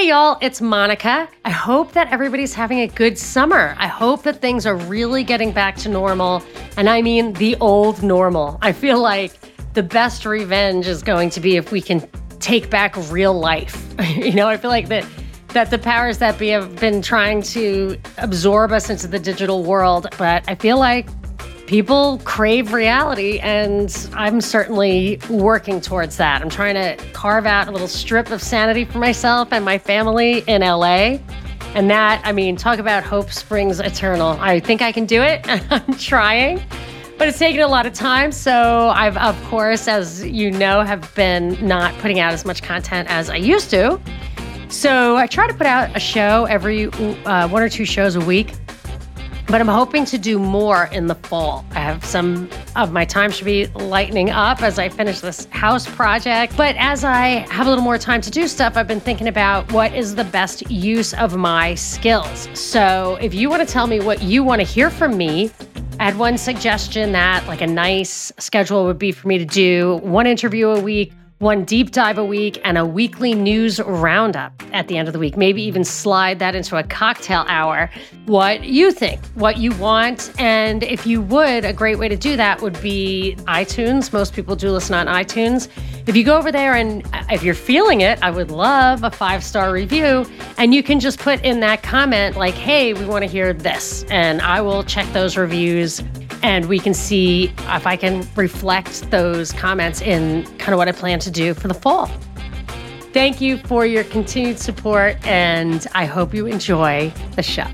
Hey, y'all, it's Monica. I hope that everybody's having a good summer. I hope that things are really getting back to normal. And I mean the old normal. I feel like the best revenge is going to be if we can take back real life. you know, I feel like that that the powers that be have been trying to absorb us into the digital world, but I feel like people crave reality, and I'm certainly working towards that. I'm trying to carve out a little strip of sanity for myself and my family in LA. And that, I mean, talk about hope springs eternal. I think I can do it. I'm trying, but it's taken a lot of time. So I've, of course, as you know, have been not putting out as much content as I used to. So I try to put out a show every uh, one or two shows a week but I'm hoping to do more in the fall. I have some of my time should be lightening up as I finish this house project. But as I have a little more time to do stuff, I've been thinking about what is the best use of my skills. So if you want to tell me what you want to hear from me, I had one suggestion that like a nice schedule would be for me to do one interview a week one deep dive a week, and a weekly news roundup at the end of the week. Maybe even slide that into a cocktail hour. What you think, what you want. And if you would, a great way to do that would be iTunes. Most people do listen on iTunes. If you go over there and uh, if you're feeling it, I would love a five star review. And you can just put in that comment, like, hey, we want to hear this. And I will check those reviews and we can see if I can reflect those comments in kind of what I plan to do for the fall. Thank you for your continued support, and I hope you enjoy the show.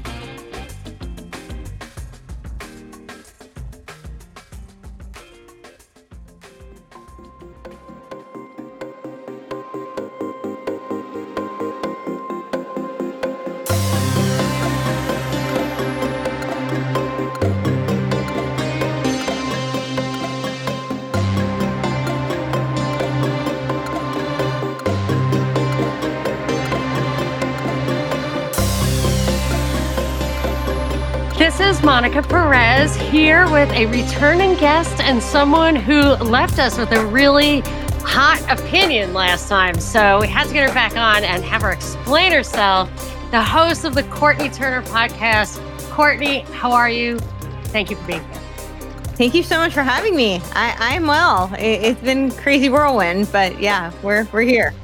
Monica Perez here with a returning guest and someone who left us with a really hot opinion last time. So we had to get her back on and have her explain herself. The host of the Courtenay Turner podcast. Courtenay, how are you? Thank you for being here. Thank you so much for having me. I, I'm well. It, has been crazy whirlwind, but yeah, we're we're here.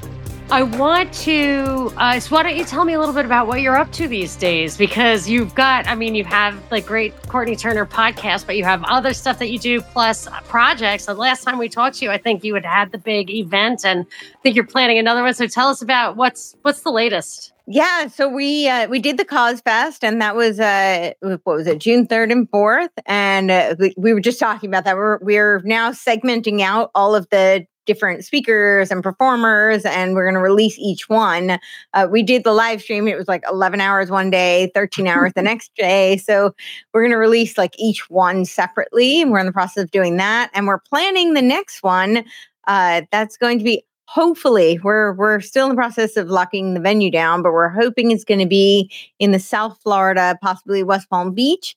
I want to. Uh, so, why don't you tell me a little bit about what you're up to these days? Because you've got, I mean, you have like great Courtenay Turner podcast, but you have other stuff that you do plus projects. The last time we talked to you, I think you had had the big event, and I think you're planning another one. So, tell us about what's what's the latest. Yeah, so we uh, we did the Cause Fest, and that was uh, what was it, June third and fourth, and uh, we, we were just talking about that. We're we're now segmenting out all of the different speakers and performers, and we're going to release each one. Uh, we did the live stream; it was like 11 hours one day, 13 hours the next day. So we're going to release like each one separately. We're in the process of doing that, and we're planning the next one. Uh, that's going to be hopefully we're we're still in the process of locking the venue down, but we're hoping it's going to be in the South Florida, possibly West Palm Beach,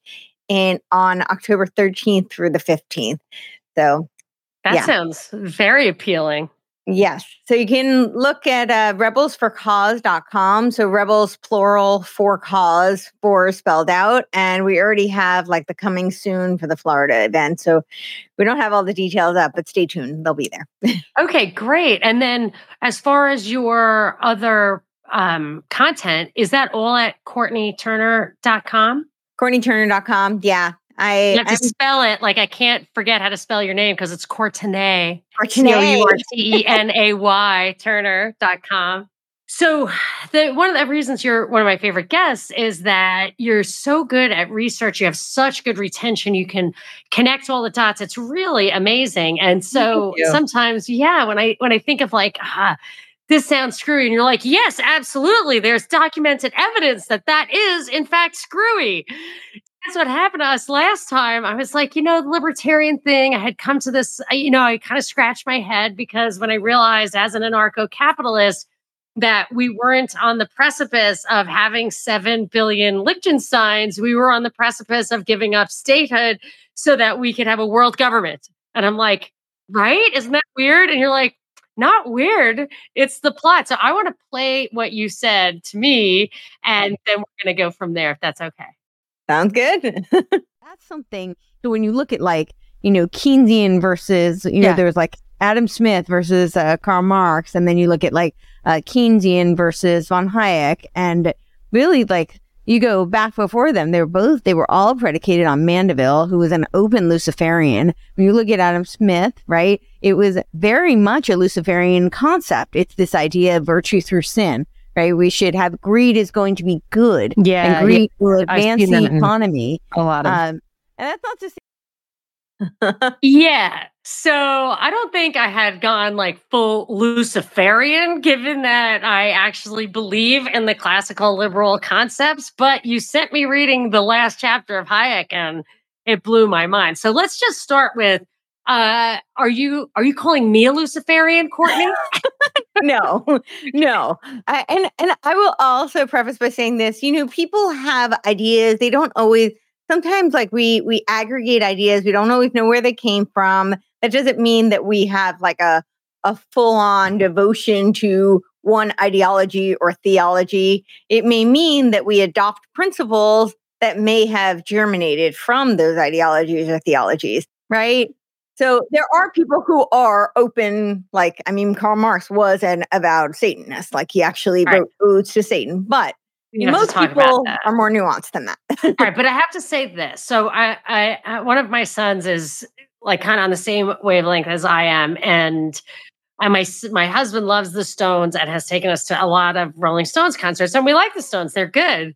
and on October 13th through the 15th. So that yeah. sounds very appealing. Yes. So you can look at uh, rebelsforcause.com. So rebels plural for cause for spelled out. And we already have like the coming soon for the Florida event. So we don't have all the details up, but stay tuned. They'll be there. okay, great. And then as far as your other um, content, is that all at CourtenayTurner.com? CourtenayTurner.com. Yeah. I you have to I'm, spell it like I can't forget how to spell your name because it's Courtenay. Courtenay. Turner.com. So the one of the reasons you're one of my favorite guests is that you're so good at research. You have such good retention. You can connect all the dots. It's really amazing. And so sometimes, yeah, when I when I think of like, ah, this sounds screwy, and you're like, yes, absolutely. There's documented evidence that that is in fact screwy that's what happened to us last time. I was like, you know, the libertarian thing. I had come to this, you know, I kind of scratched my head because when I realized as an anarcho capitalist that we weren't on the precipice of having 7 billion Liechtensteins, we were on the precipice of giving up statehood so that we could have a world government. And I'm like, right? Isn't that weird? And you're like, not weird. It's the plot. So I want to play what you said to me, and then we're going to go from there if that's okay. Sounds good. that's something. So when you look at like, you know, Keynesian versus, you know, yeah. there's like Adam Smith versus uh, Karl Marx, and then you look at like uh, Keynesian versus von Hayek, and really like you go back before them, they were both, they were all predicated on Mandeville, who was an open Luciferian. When you look at Adam Smith, right, it was very much a Luciferian concept. It's this idea of virtue through sin, right? We should have greed is going to be good. Yeah. And greed yeah. will advance the economy. A lot of. Um, and that's not to say yeah. So I don't think I had gone like full Luciferian, given that I actually believe in the classical liberal concepts. But you sent me reading the last chapter of Hayek and it blew my mind. So let's just start with uh are you are you calling me a luciferian courtenay? No no. I, and and i will also preface by saying this you know people have ideas. They don't always sometimes like we we aggregate ideas. We don't always know where they came from. That doesn't mean that we have like a a full on devotion to one ideology or theology. It may mean that we adopt principles that may have germinated from those ideologies or theologies right so there are people who are open like i mean karl marx was an avowed satanist like he actually right. wrote odes to satan but most people are more nuanced than that. All right, but I have to say this. So I, I, uh, one of my sons is like kind of on the same wavelength as I am, and and my my husband loves the Stones and has taken us to a lot of Rolling Stones concerts, and we like the Stones. They're good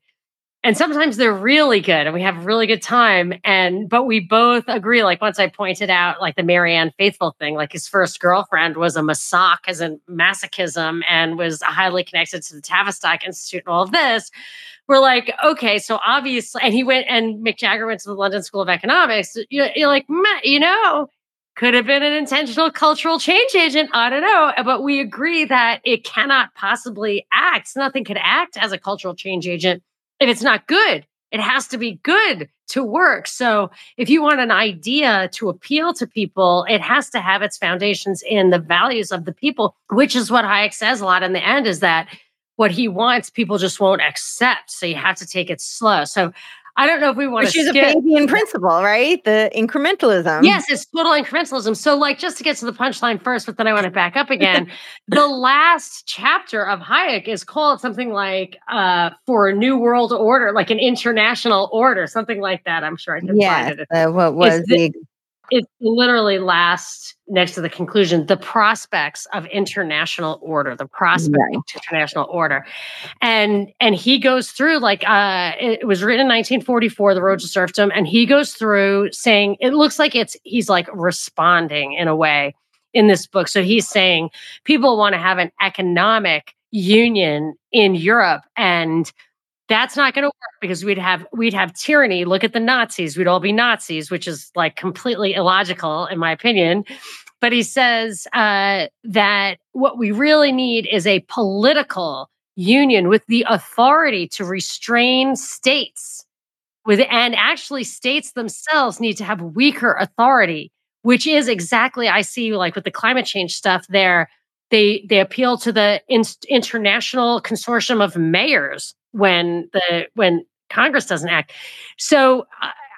and sometimes they're really good and we have a really good time and but we both agree like once i pointed out like the marianne faithfull thing like his first girlfriend was a masoch as in masochism and was highly connected to the tavistock institute and all of this we're like okay so obviously and he went and mick jagger went to the london school of economics you're, you're like you know could have been an intentional cultural change agent. I don't know. But we agree that it cannot possibly act. Nothing could act as a cultural change agent if it's not good, it has to be good to work. So if you want an idea to appeal to people, it has to have its foundations in the values of the people, which is what Hayek says a lot in the end is that what he wants, people just won't accept. So you have to take it slow. So I don't know if we want to. She's skip. a in principle, right? The incrementalism. Yes, it's total incrementalism. So, like, just to get to the punchline first, but then I want to back up again. the last chapter of Hayek is called something like uh, "For a New World Order," like an international order, something like that. I'm sure I can yes, find it. Uh, what was the it literally last next to the conclusion the prospects of international order the prospect right. of international order and and he goes through like uh it was written in 1944 the road to serfdom and he goes through saying it looks like it's he's like responding in a way in this book so he's saying people want to have an economic union in europe and that's not going to work because we'd have we'd have tyranny. Look at the nazis. We'd all be nazis which is like completely illogical in my opinion. But he says uh, that what we really need is a political union with the authority to restrain states with and actually states themselves need to have weaker authority which is exactly i see like with the climate change stuff there they they appeal to the in, international consortium of mayors when the when Congress doesn't act. So,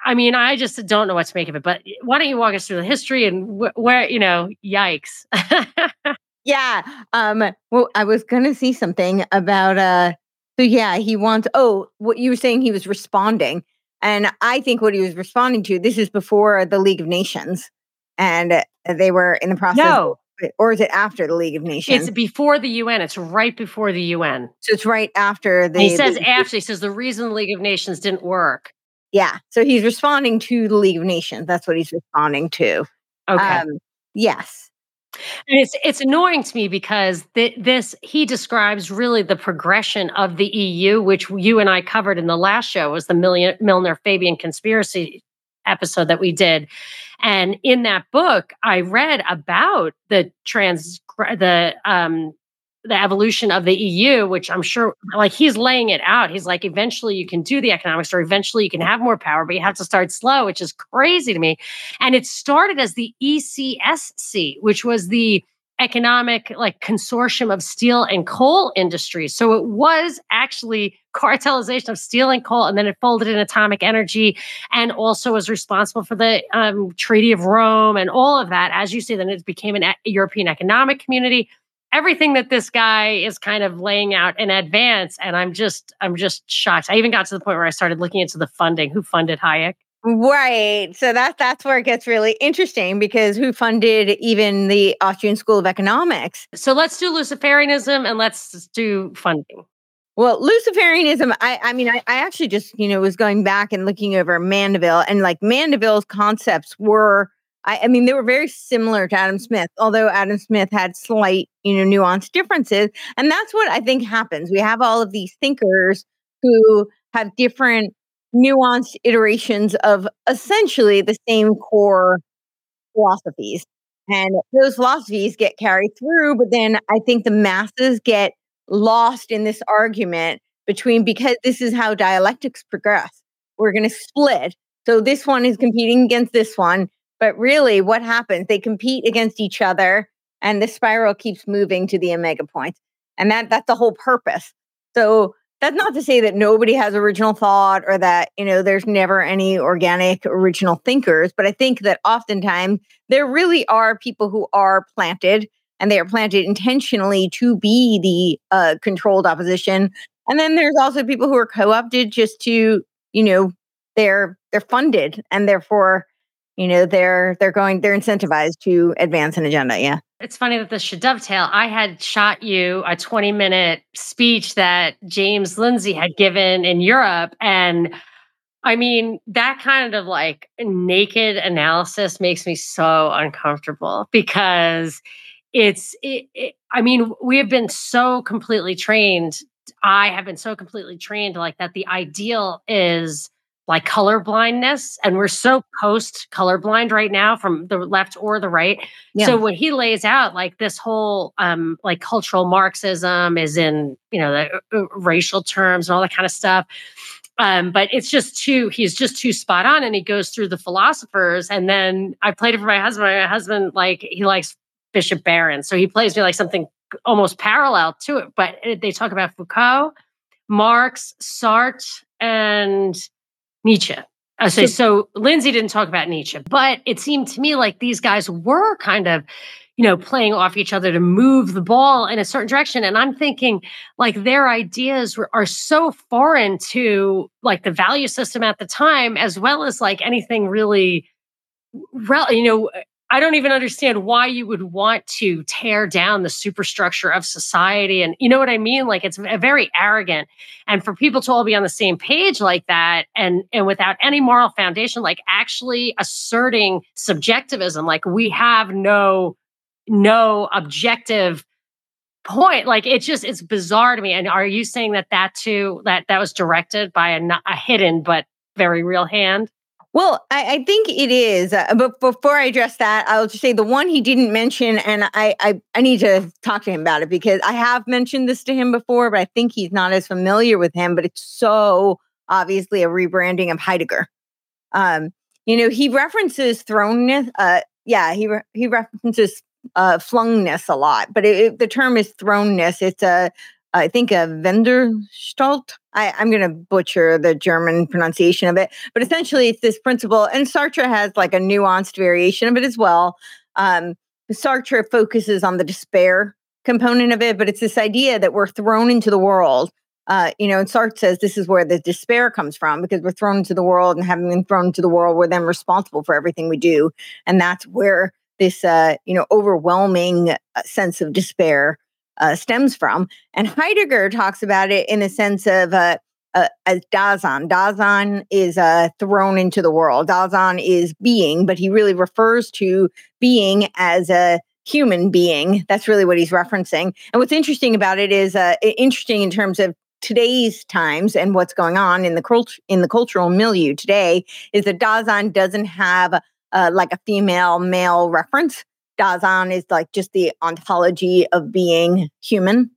I mean, I just don't know what to make of it. But why don't you walk us through the history and wh- where you know? Yikes. yeah. Um. Well, I was going to see something about. uh So yeah, he wants. Oh, what you were saying? He was responding, and I think what he was responding to. This is before the League of Nations, and they were in the process. No or is it after the League of Nations? It's before the UN. It's right before the UN. So it's right after the. And he says after. He says the reason the League of Nations didn't work. Yeah. So he's responding to the League of Nations. That's what he's responding to. Okay. Um, yes. And it's it's annoying to me because th- this he describes really the progression of the EU, which you and I covered in the last show, was the Milner Fabian conspiracy episode that we did. And in that book, I read about the trans the um the evolution of the EU, which I'm sure like he's laying it out. He's like, eventually you can do the economics or eventually you can have more power, but you have to start slow, which is crazy to me. And it started as the ECSC, which was the economic like consortium of steel and coal industries. So it was actually cartelization of steel and coal, and then it folded in atomic energy, and also was responsible for the um, Treaty of Rome and all of that. As you say, then it became an European economic community. Everything that this guy is kind of laying out in advance, and I'm just, I'm just shocked. I even got to the point where I started looking into the funding. Who funded Hayek? Right. So that that's where it gets really interesting because who funded even the Austrian School of Economics? So let's do Luciferianism and let's do funding. Well, Luciferianism, I, I mean, I, I actually just, you know, was going back and looking over Mandeville and like Mandeville's concepts were, I, I mean, they were very similar to Adam Smith, although Adam Smith had slight, you know, nuanced differences. And that's what I think happens. We have all of these thinkers who have different nuanced iterations of essentially the same core philosophies. And those philosophies get carried through, but then I think the masses get lost in this argument between because this is how dialectics progress. We're going to split. So this one is competing against this one. But really, what happens? They compete against each other, and the spiral keeps moving to the omega point. And that that's the whole purpose. So that's not to say that nobody has original thought or that you know there's never any organic original thinkers but i think that oftentimes there really are people who are planted and they are planted intentionally to be the uh, controlled opposition. And then there's also people who are co-opted just to you know they're they're funded and therefore you know they're they're going they're incentivized to advance an agenda yeah it's funny that this should dovetail. I had shot you a 20 minute speech that James Lindsay had given in Europe. And I mean, that kind of like naked analysis makes me so uncomfortable because it's, it, it, I mean, we have been so completely trained. I have been so completely trained like that. The ideal is like color blindness and we're so post colorblind right now from the left or the right yeah. so when he lays out like this whole um like cultural marxism is in you know the uh, uh, racial terms and all that kind of stuff um but it's just too he's just too spot on and he goes through the philosophers and then i played it for my husband my husband like he likes bishop barron so he plays me like something almost parallel to it but they talk about foucault marx sartre and Nietzsche. Uh, so, so Lindsay didn't talk about Nietzsche, but it seemed to me like these guys were kind of, you know, playing off each other to move the ball in a certain direction. And I'm thinking like their ideas were, are so foreign to like the value system at the time, as well as like anything really, you know, I don't even understand why you would want to tear down the superstructure of society. And you know what I mean? Like it's very arrogant. And for people to all be on the same page like that and, and without any moral foundation, like actually asserting subjectivism, like we have no, no objective point. Like it's just, it's bizarre to me. And are you saying that that too, that that was directed by a, a hidden but very real hand? Well, I, I, think it is. Uh, but before I address that, I'll just say the one he didn't mention, and I, I, I need to talk to him about it because I have mentioned this to him before, but I think he's not as familiar with him. But it's so obviously a rebranding of Heidegger. Um, you know, he references thrownness. Uh, yeah, he re- he references uh, flungness a lot, but it, it, the term is thrownness. It's a I think a Wenderstalt. I, I'm going to butcher the German pronunciation of it, but essentially it's this principle, and Sartre has like a nuanced variation of it as well. Um, Sartre focuses on the despair component of it, but it's this idea that we're thrown into the world. Uh, you know, and Sartre says this is where the despair comes from because we're thrown into the world, and having been thrown into the world, we're then responsible for everything we do, and that's where this, uh, you know, overwhelming uh, sense of despair uh, stems from. And Heidegger talks about it in a sense of uh, uh, as Dasein. Dasein is uh, thrown into the world. Dasein is being, but he really refers to being as a human being. That's really what he's referencing. And what's interesting about it is uh, interesting in terms of today's times and what's going on in the cult- in the cultural milieu today is that Dasein doesn't have uh, like a female male reference. Dasein is like just the ontology of being human.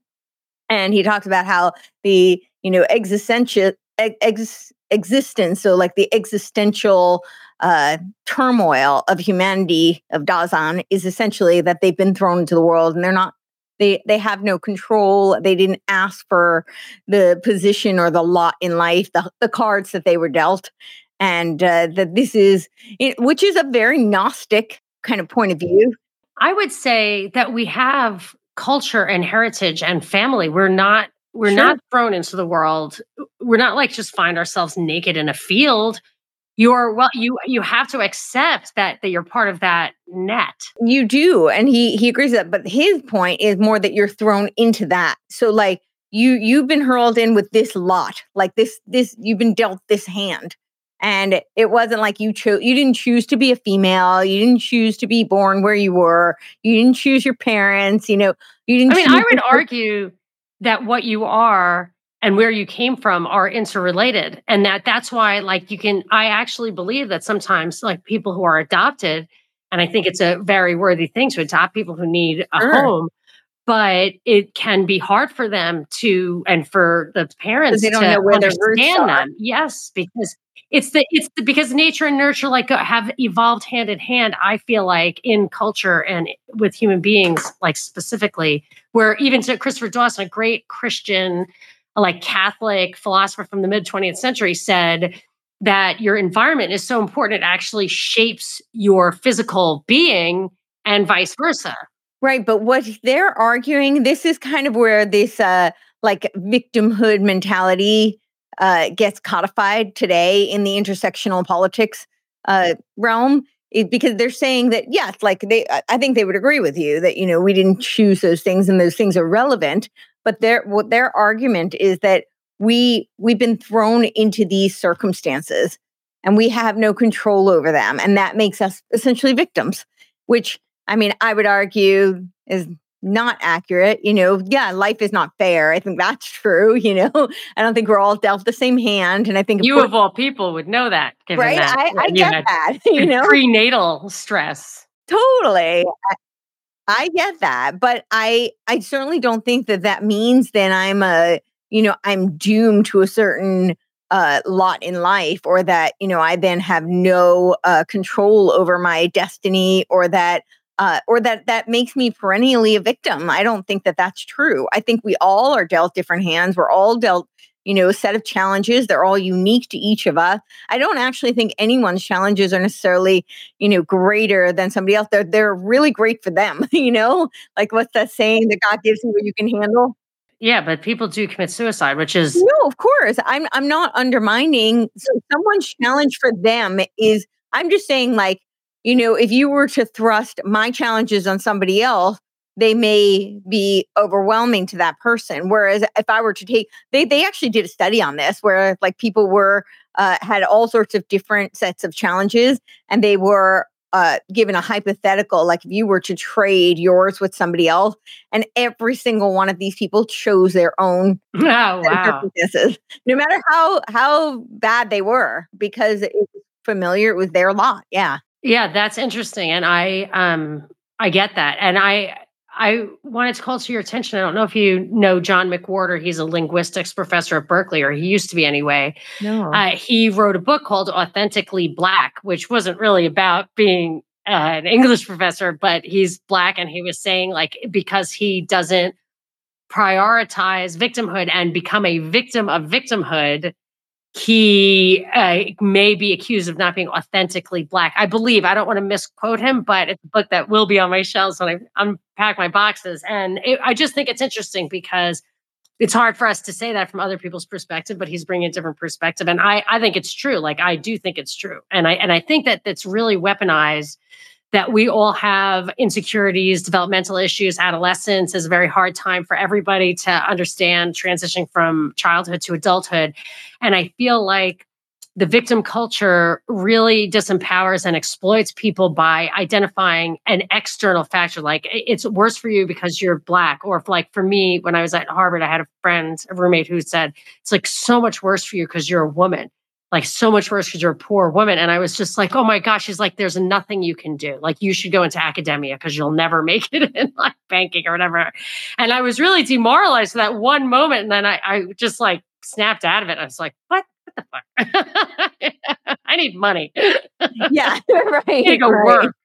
And he talks about how the, you know, existential ex, existence, so like the existential uh, turmoil of humanity of Dasein is essentially that they've been thrown into the world and they're not they they have no control. They didn't ask for the position or the lot in life the, the cards that they were dealt. And uh, that this is it, which is a very gnostic kind of point of view i would say that we have culture and heritage and family. We're not we're sure. not thrown into the world. We're not like just find ourselves naked in a field. You're well you you have to accept that that you're part of that net. You do and he he agrees with that but his point is more that you're thrown into that. So like you you've been hurled in with this lot like this this you've been dealt this hand and it wasn't like you chose you didn't choose to be a female you didn't choose to be born where you were you didn't choose your parents you know you didn't i mean i would argue that what you are and where you came from are interrelated and that that's why like you can i actually believe that sometimes like people who are adopted and i think it's a very worthy thing to adopt people who need a sure. home but it can be hard for them to and for the parents they don't to know where understand them yes because it's the it's the, because nature and nurture like have evolved hand in hand i feel like in culture and with human beings like specifically where even to christopher dawson a great christian like Catholic philosopher from the mid 20th century said that your environment is so important, it actually shapes your physical being and vice versa. Right. But what they're arguing, this is kind of where this uh, like victimhood mentality uh, gets codified today in the intersectional politics uh, realm. It, because they're saying that yes like they i think they would agree with you that you know we didn't choose those things and those things are relevant but their what their argument is that we we've been thrown into these circumstances and we have no control over them and that makes us essentially victims which i mean i would argue is not accurate you know yeah life is not fair i think that's true you know i don't think we're all dealt the same hand and i think you of all people would know that right? that, i, I get that you know? prenatal stress. Totally I get that, but I I certainly don't think that that means that I'm a you know I'm doomed to a certain uh, lot in life, or that you know I then have no uh, control over my destiny, or that uh, or that that makes me perennially a victim. I don't think that that's true. I think we all are dealt different hands. We're all dealt you know, a set of challenges. They're all unique to each of us. I don't actually think anyone's challenges are necessarily, you know, greater than somebody else. They're they're really great for them, you know? Like what's that saying that God gives you what you can handle? Yeah, but people do commit suicide, which is No, of course. I'm I'm not undermining so someone's challenge for them is I'm just saying like, you know, if you were to thrust my challenges on somebody else, they may be overwhelming to that person. Whereas if I were to take, they they actually did a study on this where like people were uh, had all sorts of different sets of challenges, and they were uh, given a hypothetical, like if you were to trade yours with somebody else, and every single one of these people chose their own oh, wow. no matter how how bad they were, because it was familiar, it was their lot. Yeah. Yeah, that's interesting. And I um I get that. And I I wanted to call to your attention. I don't know if you know John McWhorter. He's a linguistics professor at Berkeley, or he used to be anyway. No. Uh, he wrote a book called Authentically Black, which wasn't really about being uh, an English professor, but he's Black. And he was saying, like, because he doesn't prioritize victimhood and become a victim of victimhood, he uh, may be accused of not being authentically black. I believe. I don't want to misquote him, but it's a book that will be on my shelves when I unpack my boxes. And it, I just think it's interesting because it's hard for us to say that from other people's perspective, but he's bringing a different perspective, and I I think it's true. Like I do think it's true, and I and I think that it's really weaponized that we all have insecurities, developmental issues. Adolescence is a very hard time for everybody to understand transitioning from childhood to adulthood. And I feel like the victim culture really disempowers and exploits people by identifying an external factor like it's worse for you because you're black or if like for me when i was at harvard i had a friend a roommate who said it's like so much worse for you because you're a woman like so much worse because you're a poor woman. And I was just like, oh my gosh, she's like, there's nothing you can do. Like you should go into academia because you'll never make it in like banking or whatever. And I was really demoralized for that one moment. And then I, I just like snapped out of it. I was like, what? What the fuck? I need money. yeah, right. I need to go right. work.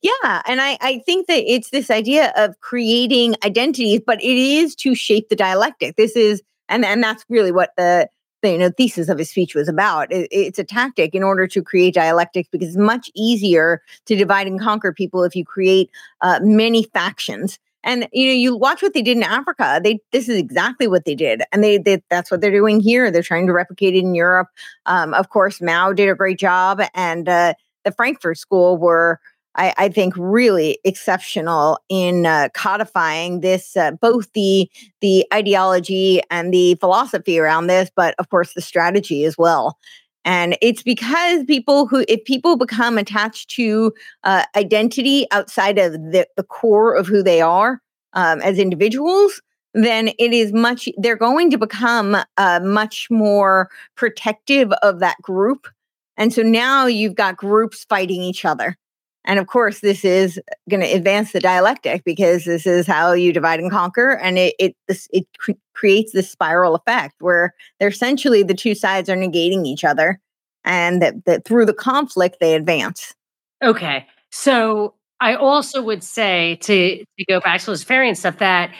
yeah, and I I think that it's this idea of creating identities, but it is to shape the dialectic. This is and and that's really what the you know thesis of his speech was about. It, it's a tactic in order to create dialectics because it's much easier to divide and conquer people if you create uh, many factions. And you know, you watch what they did in Africa. They this is exactly what they did, and they, they that's what they're doing here. They're trying to replicate it in Europe. Um, of course, Mao did a great job, and uh, the Frankfurt School were I, I think really exceptional in uh, codifying this, uh, both the the ideology and the philosophy around this, but of course the strategy as well. And it's because people who, if people become attached to uh, identity outside of the, the core of who they are um, as individuals, then it is much, they're going to become uh, much more protective of that group. And so now you've got groups fighting each other. And of course, this is going to advance the dialectic because this is how you divide and conquer, and it it it cre- creates this spiral effect where they're essentially the two sides are negating each other, and that, that through the conflict they advance. Okay, so I also would say to to go back to Luciferian stuff that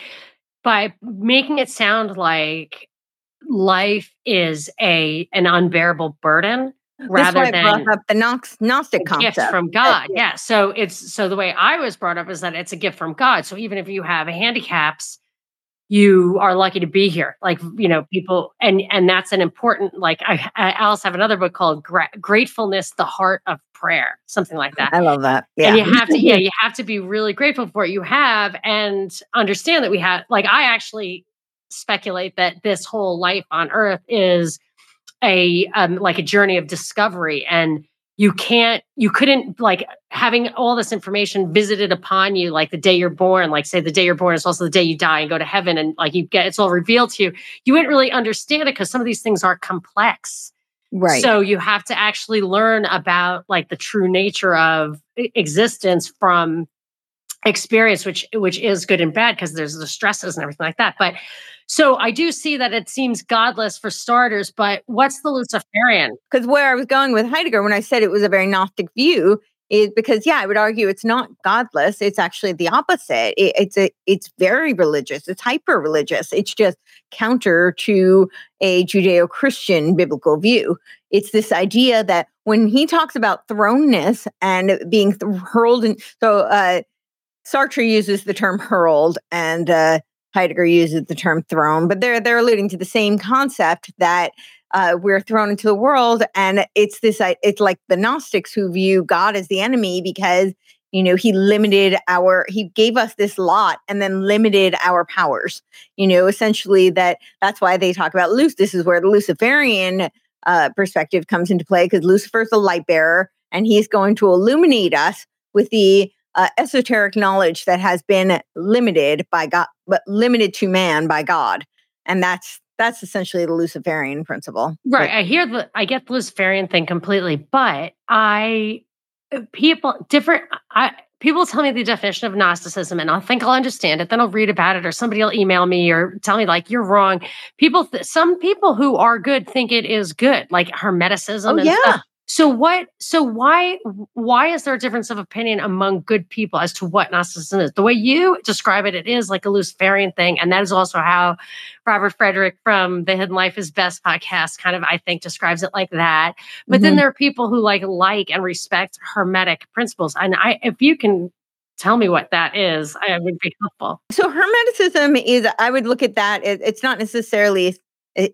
by making it sound like life is a an unbearable burden rather than brought up the Gnostic concept gift from God. Yeah. yeah. So it's so the way I was brought up is that it's a gift from God. So even if you have handicaps, you are lucky to be here. Like you know, people, and and that's an important. Like I, I Alice have another book called Gra- "Gratefulness: The Heart of Prayer," something like that. I love that. Yeah, and you have to. Yeah, you have to be really grateful for what you have and understand that we have. Like I actually speculate that this whole life on Earth is a um, like a journey of discovery and you can't you couldn't like having all this information visited upon you like the day you're born like say the day you're born is also the day you die and go to heaven and like you get it's all revealed to you you wouldn't really understand it because some of these things are complex. Right. So you have to actually learn about like the true nature of existence from experience which which is good and bad because there's the stresses and everything like that but so I do see that it seems godless for starters, but what's the Luciferian? Because where I was going with Heidegger when I said it was a very Gnostic view is because yeah, I would argue it's not godless. It's actually the opposite. It, it's a it's very religious. It's hyper religious. It's just counter to a Judeo-Christian biblical view. It's this idea that when he talks about thrownness and being th- hurled, and so uh, Sartre uses the term hurled, and uh, Heidegger uses the term thrown, but they're they're alluding to the same concept that uh, we're thrown into the world, and it's this. It's like the Gnostics who view God as the enemy because you know he limited our he gave us this lot and then limited our powers. You know, essentially that that's why they talk about Luce. This is where the Luciferian uh, perspective comes into play because Lucifer's the light bearer, and he's going to illuminate us with the uh, esoteric knowledge that has been limited by God, but limited to man by God, and that's that's essentially the Luciferian principle. Right. I hear the I get the Luciferian thing completely, but I uh, people different I people tell me the definition of Gnosticism and I'll think I'll understand it. Then I'll read about it or somebody will email me or tell me like you're wrong. People, th- some people who are good think it is good, like Hermeticism. Oh, yeah. Stuff. So what so why why is there a difference of opinion among good people as to what Gnosticism is? The way you describe it, it is like a Luciferian thing. And that is also how Robert Frederick from the Hidden Life is Best podcast kind of, I think, describes it like that. But mm-hmm. then there are people who like like and respect hermetic principles. And I if you can tell me what that is, I would be helpful. So Hermeticism is I would look at that, it's not necessarily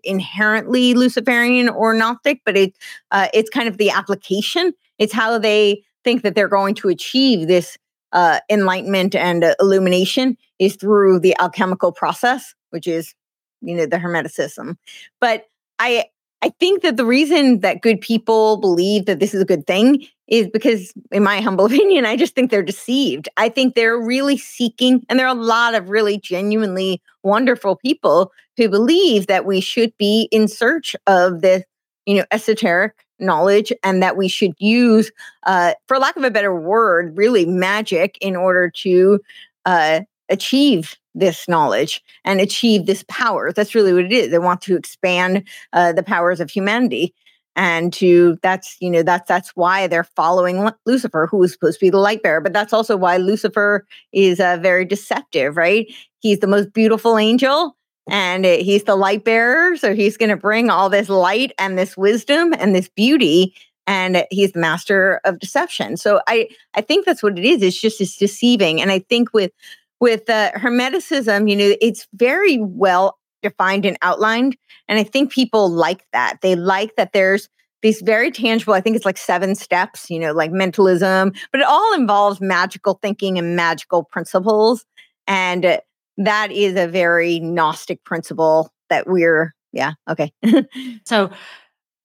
inherently Luciferian or Gnostic, but it uh, it's kind of the application. It's how they think that they're going to achieve this uh, enlightenment and uh, illumination is through the alchemical process, which is you know the Hermeticism. But I I think that the reason that good people believe that this is a good thing is because, in my humble opinion, I just think they're deceived. I think they're really seeking, and there are a lot of really genuinely wonderful people who believe that we should be in search of this, you know, esoteric knowledge and that we should use, uh, for lack of a better word, really magic in order to uh, achieve this knowledge and achieve this power. That's really what it is. They want to expand uh, the powers of humanity. and to that's you know that's that's why they're following lucifer who is supposed to be the light bearer but that's also why lucifer is uh, very deceptive right he's the most beautiful angel and he's the light bearer so he's going to bring all this light and this wisdom and this beauty and he's the master of deception. So i i think that's what it is. It's just it's deceiving. And i think with with uh, hermeticism you know it's very well defined and outlined and i think people like that. They like that there's these very tangible i think it's like seven steps you know like mentalism but it all involves magical thinking and magical principles. And that is a very gnostic principle that we're yeah okay. So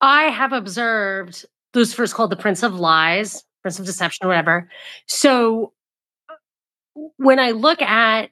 i have observed lucifer's called the prince of lies prince of deception whatever. So when i look at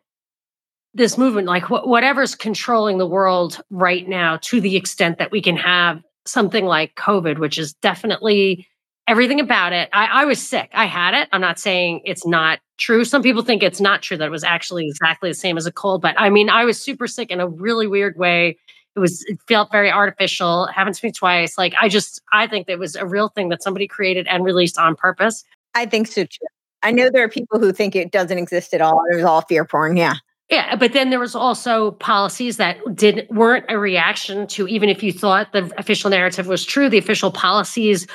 this movement like wh- whatever's controlling the world right now to the extent that we can have something like covid which is definitely everything about it. I, I, was sick. I had it. I'm not saying it's not true. Some people think it's not true that it was actually exactly the same as a cold, but I mean, I was super sick in a really weird way. It was, it felt very artificial. It happened to me twice. Like, I just, I think it was a real thing that somebody created and released on purpose. I think so too. I know there are people who think it doesn't exist at all. It was all fear porn. Yeah. Yeah, but then there was also policies that didn't weren't a reaction to even if you thought the official narrative was true, the official policies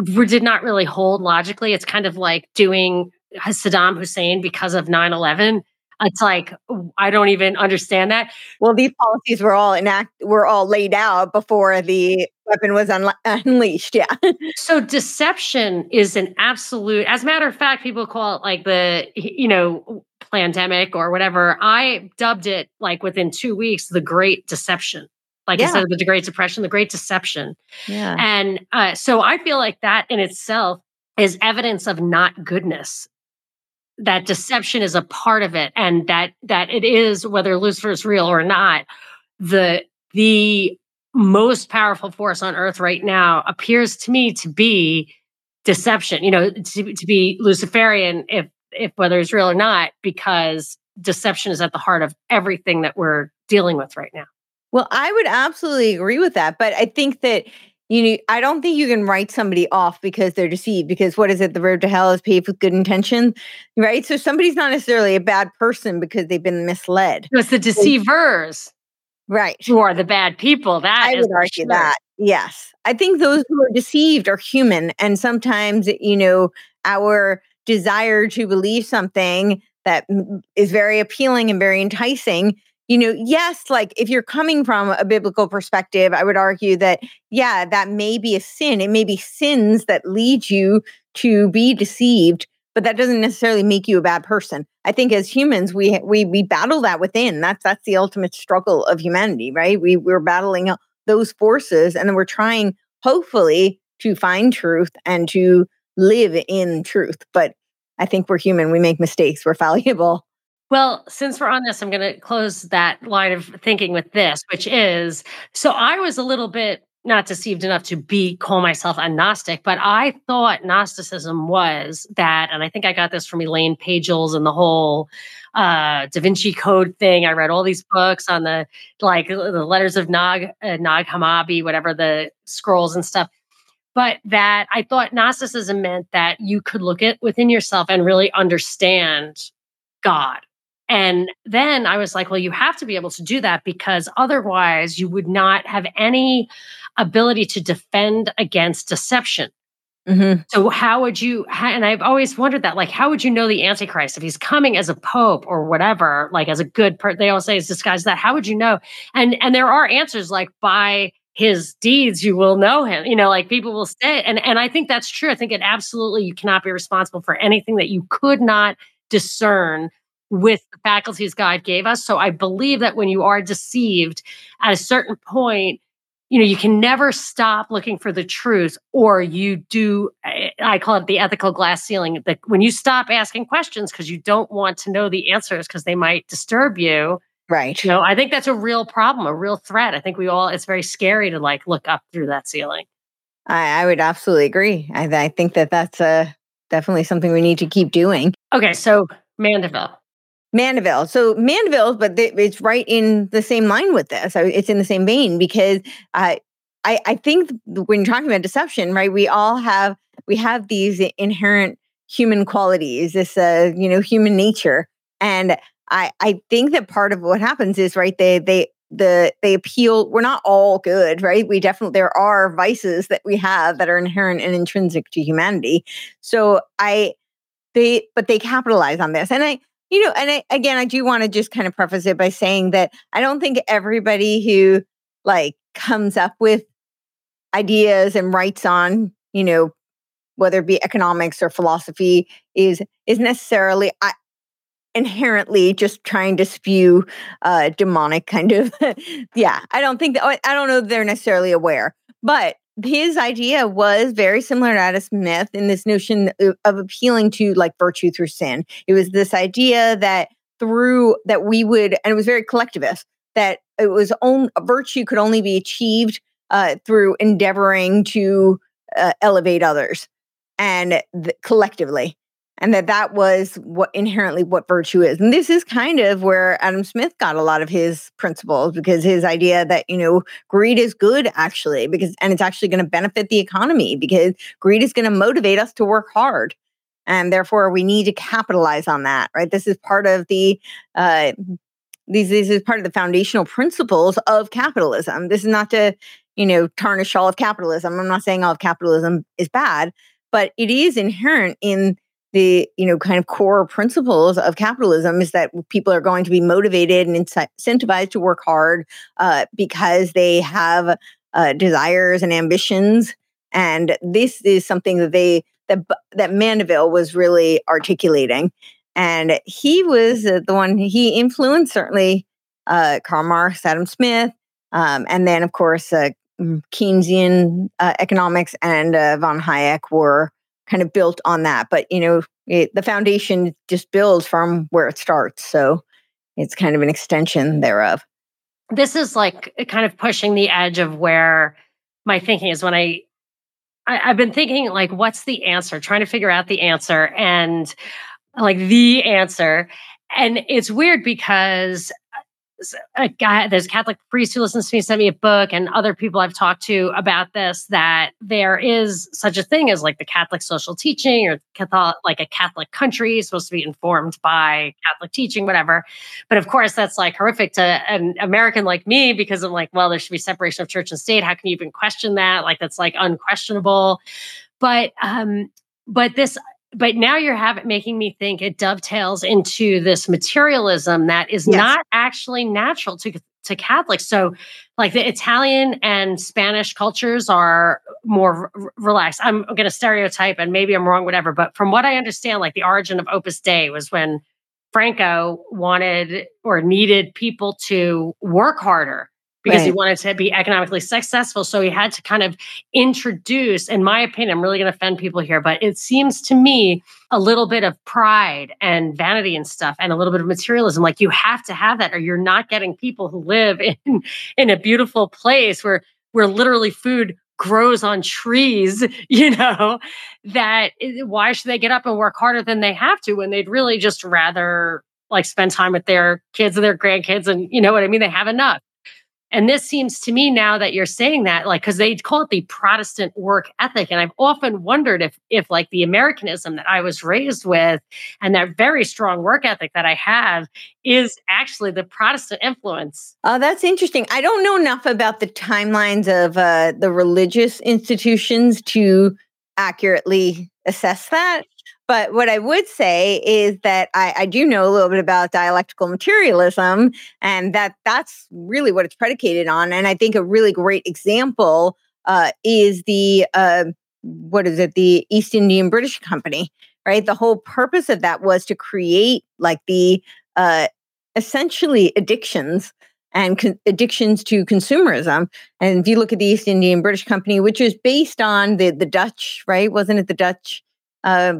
did not really hold logically. It's kind of like doing Saddam Hussein because of 9 11. It's like I don't even understand that. Well, these policies were all enact were all laid out before the weapon was unle- unleashed. Yeah. so deception is an absolute. As a matter of fact, people call it like the you know pandemic or whatever. I dubbed it like within two weeks the Great Deception like yeah. instead of the Great Depression, the Great Deception. Yeah. And uh, so I feel like that in itself is evidence of not goodness. That deception is a part of it, and that that it is whether Lucifer is real or not. The the most powerful force on earth right now appears to me to be deception. You know, to, to be Luciferian, if if whether it's real or not, because deception is at the heart of everything that we're dealing with right now. Well, I would absolutely agree with that. But I think that, you know, I don't think you can write somebody off because they're deceived. Because what is it? The road to hell is paved with good intention, right? So somebody's not necessarily a bad person because they've been misled. It's the deceivers. Right. Who are the bad people. That I would argue sure. that. Yes. I think those who are deceived are human. And sometimes, you know, our desire to believe something that is very appealing and very enticing you know, yes, like if you're coming from a biblical perspective, I would argue that, yeah, that may be a sin. It may be sins that lead you to be deceived, but that doesn't necessarily make you a bad person. I think as humans, we we we battle that within. That's that's the ultimate struggle of humanity, right? We we're battling those forces, and then we're trying, hopefully, to find truth and to live in truth. But I think we're human. We make mistakes. We're fallible. Well, since we're on this, I'm going to close that line of thinking with this, which is so I was a little bit not deceived enough to be call myself a Gnostic, but I thought Gnosticism was that, and I think I got this from Elaine Pagels and the whole uh, Da Vinci Code thing. I read all these books on the like the letters of Nag uh, Nag Hammadi, whatever the scrolls and stuff. But that I thought Gnosticism meant that you could look at within yourself and really understand God and then I was like, well, you have to be able to do that because otherwise you would not have any ability to defend against deception. Mm-hmm. So how would you? And I've always wondered that, like, how would you know the Antichrist if he's coming as a pope or whatever, like as a good person? They all say he's disguised that. How would you know? And and there are answers like by his deeds you will know him. You know, like people will say, and and I think that's true. I think it absolutely you cannot be responsible for anything that you could not discern with the faculties God gave us. So I believe that when you are deceived at a certain point, you know, you can never stop looking for the truth, or you do, I call it the ethical glass ceiling. That when you stop asking questions because you don't want to know the answers because they might disturb you. Right. You know, I think that's a real problem, a real threat. I think we all, it's very scary to like look up through that ceiling. I, I would absolutely agree. I, I think that that's uh, definitely something we need to keep doing. Okay. So, Mandeville. Mandeville. So Mandeville, but it's right in the same line with this. It's in the same vein because uh, I, I think when you're talking about deception, right, we all have we have these inherent human qualities, this uh, you know, human nature. And I I think that part of what happens is right, they they the they appeal we're not all good right we definitely there are vices that we have that are inherent and intrinsic to humanity so i they but they capitalize on this and i you know and I, again i do want to just kind of preface it by saying that i don't think everybody who like comes up with ideas and writes on you know whether it be economics or philosophy is is necessarily I, inherently just trying to spew uh demonic kind of yeah i don't think that i don't know they're necessarily aware but his idea was very similar to Adam Smith in this notion of, appealing to like virtue through sin. It was this idea that through that we would, and it was very collectivist, that it was only virtue could only be achieved uh, through endeavoring to uh, elevate others and th- collectively and that that was what inherently what virtue is. And this is kind of where adam smith got a lot of his principles because his idea that you know greed is good actually because and it's actually going to benefit the economy because greed is going to motivate us to work hard and therefore we need to capitalize on that right? This is part of the uh these this is part of the foundational principles of capitalism. This is not to you know tarnish all of capitalism. I'm not saying all of capitalism is bad but it is inherent in the you know kind of core principles of capitalism is that people are going to be motivated and incentivized to work hard uh, because they have uh, desires and ambitions. And this is something that they that that mandeville was really articulating. And he was uh, the one he influenced certainly uh, karl marx adam smith um, and then of course uh, Keynesian uh, economics and von Hayek were kind of built on that. But you know, it, the foundation just builds from where it starts, so it's kind of an extension thereof. This is like kind of pushing the edge of where my thinking is when I, I I've been thinking like, what's the answer? Trying to figure out the answer and like the answer. And it's weird because a guy, there's a Catholic priest who listens to me, sent me a book, and other people I've talked to about this that there is such a thing as like the Catholic social teaching or Catholic, like a Catholic country supposed to be informed by Catholic teaching, whatever. But of course, that's like horrific to an American like me because I'm like, well, there should be separation of church and state. How can you even question that? Like, that's like unquestionable. But, um, but this but now you're having making me think it dovetails into this materialism that is yes. not actually natural to to Catholics. So, like the Italian and Spanish cultures are more r- relaxed. I'm going to stereotype, and maybe I'm wrong, whatever. But from what I understand, like the origin of Opus Dei was when Franco wanted or needed people to work harder because right. he wanted to be economically successful. So he had to kind of introduce, in my opinion, I'm really going to offend people here, but it seems to me a little bit of pride and vanity and stuff and a little bit of materialism. Like you have to have that or you're not getting people who live in, in a beautiful place where, where literally food grows on trees, you know, that why should they get up and work harder than they have to when they'd really just rather like spend time with their kids and their grandkids and you know what I mean? They have enough. And this seems to me now that you're saying that, like, because they call it the Protestant work ethic. And I've often wondered if, if like the Americanism that I was raised with and that very strong work ethic that I have is actually the Protestant influence. Oh, that's interesting. I don't know enough about the timelines of uh, the religious institutions to accurately assess that. But what I would say is that I, I, do know a little bit about dialectical materialism, and that that's really what it's predicated on. And I think a really great example uh, is the uh, what is it, the East Indian British Company, right? The whole purpose of that was to create like the uh, essentially addictions and con- addictions to consumerism. And if you look at the East Indian British Company, which is based on the the Dutch, right? Wasn't it the Dutch? Uh,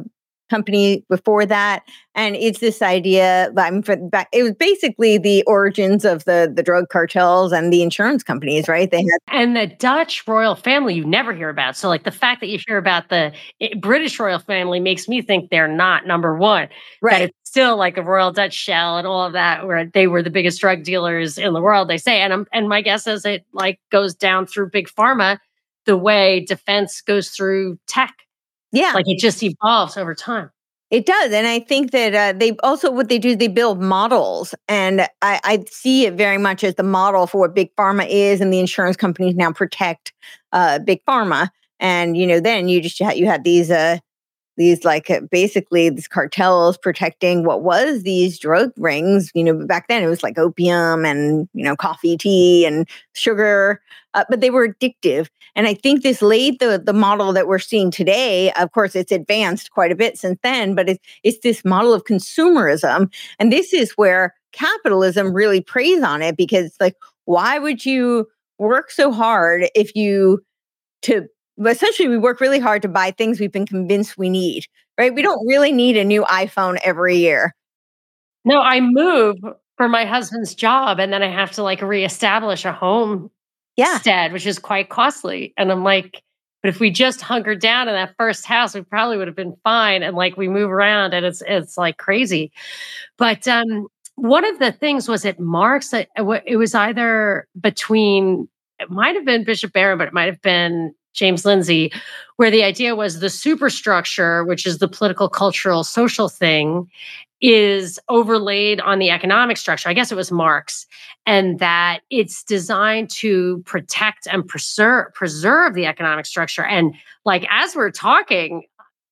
company before that and it's this idea i'm for it was basically the origins of the the drug cartels and the insurance companies right they had and the dutch royal family you never hear about so like the fact that you hear about the eh, british royal family makes me think they're not number one right that it's still like the Royal Dutch Shell and all of that, where they were the biggest drug dealers in the world, they say. And I'm, and my guess is it like goes down through big pharma the way defense goes through tech. Yeah. Like it just evolves over time. It does. And I think that uh, they also, what they do is they build models. And I, I, see it very much as the model for what big pharma is. And the insurance companies now protect uh, big pharma. And, you know, then you just, you had these, uh, these like uh, basically these cartels protecting what was these drug rings you know back then it was like opium and you know coffee tea and sugar uh, but they were addictive. And i think this laid the the model that we're seeing today of course it's advanced quite a bit since then but it's it's this model of consumerism. And this is where capitalism really preys on it because like why would you work so hard if you to essentially we work really hard to buy things we've been convinced we need right? We don't really need a new iphone every year. No i move for my husband's job and then i have to like reestablish a home yeah. stead which is quite costly and i'm like but if we just hunkered down in that first house we probably would have been fine and like we move around and it's it's like crazy. But um one of the things was it Marx, that it was either between it might have been bishop barron but it might have been James Lindsay, where the idea was the superstructure, which is the political, cultural, social thing, is overlaid on the economic structure. I guess it was Marx, and that it's designed to protect and preserve preserve the economic structure. And like as we're talking,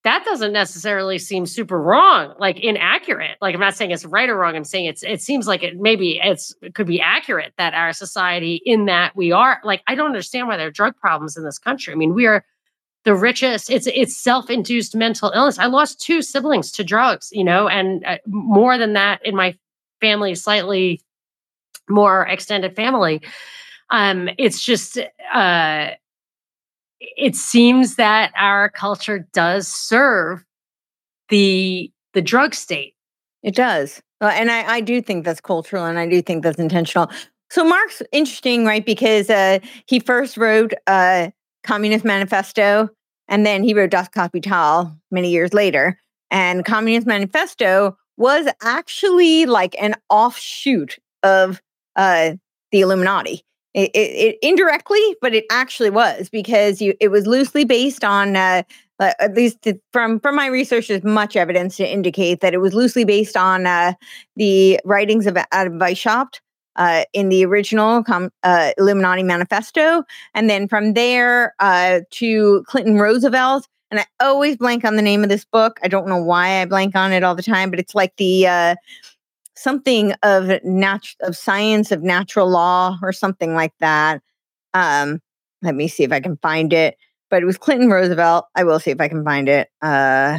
that doesn't necessarily seem super wrong, like inaccurate. Like I'm not saying it's right or wrong. I'm saying it's it seems like it maybe it's it could be accurate that our society in that we are like I don't understand why there are drug problems in this country. I mean, we are the richest. It's it's self-induced mental illness. I lost two siblings to drugs, you know, and uh, more than that in my family, slightly more extended family. Um, it's just uh it seems that our culture does serve the the drug state. It does. Uh, and I, I do think that's cultural and I do think that's intentional. So Marx, interesting, right? Because uh, he first wrote uh, Communist Manifesto and then he wrote Das Kapital many years later. And Communist Manifesto was actually like an offshoot of uh, the Illuminati. It, it, it, indirectly, but it actually was because you it was loosely based on uh, uh, at least from from my research, there's much evidence to indicate that it was loosely based on uh, the writings of Adam Weishaupt uh, in the original com- uh, Illuminati Manifesto, and then from there uh, to Clinton Roosevelt. And I always blank on the name of this book. I don't know why I blank on it all the time, but it's like the something of nat- of science of natural law or something like that. Um, let me see if I can find it. But it was Clinton Roosevelt. I will see if I can find it. Uh,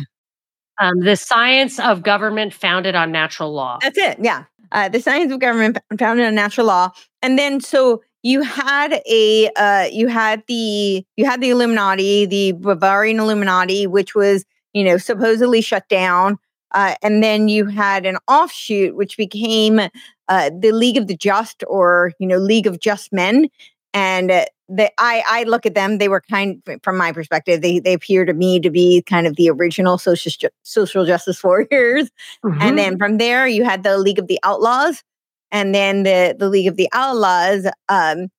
um, the science of government founded on natural law. That's it. Yeah. Uh, the science of government founded on natural law. And then so you had a uh, you had the you had the Illuminati, the Bavarian Illuminati, which was you know supposedly shut down uh, and then you had an offshoot, which became uh, the League of the Just, or you know, League of Just Men. And uh, the, I, I look at them; they were kind, from my perspective, they they appear to me to be kind of the original social social justice warriors. Mm-hmm. And then from there, you had the League of the Outlaws, and then the the League of the Outlaws um,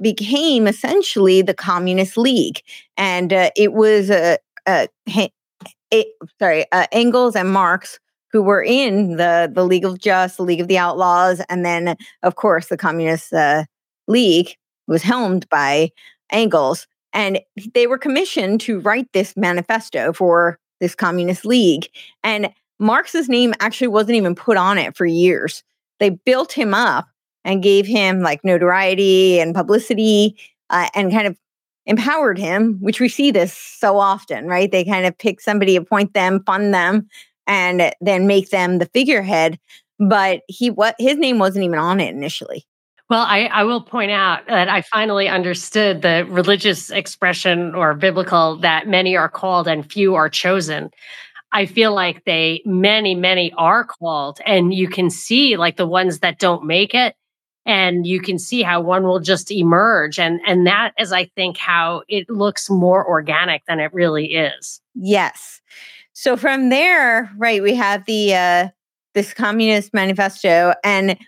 became essentially the Communist League, and uh, it was a, sorry, uh, Engels and Marx, who were in the the League of Just, the League of the Outlaws, and then of course the Communist uh, League was helmed by Engels, and they were commissioned to write this manifesto for this Communist League, and Marx's name actually wasn't even put on it for years. They built him up and gave him like notoriety and publicity uh, and kind of empowered him, which we see this so often, right? They kind of pick somebody, appoint them, fund them, and then make them the figurehead. But he what his name wasn't even on it initially. Well, I, I will point out that I finally understood the religious expression or biblical that many are called and few are chosen. I feel like they, many, many are called, and you can see like the ones that don't make it and you can see how one will just emerge and and that is i think how it looks more organic than it really is yes so from there right we have the uh this Communist Manifesto. And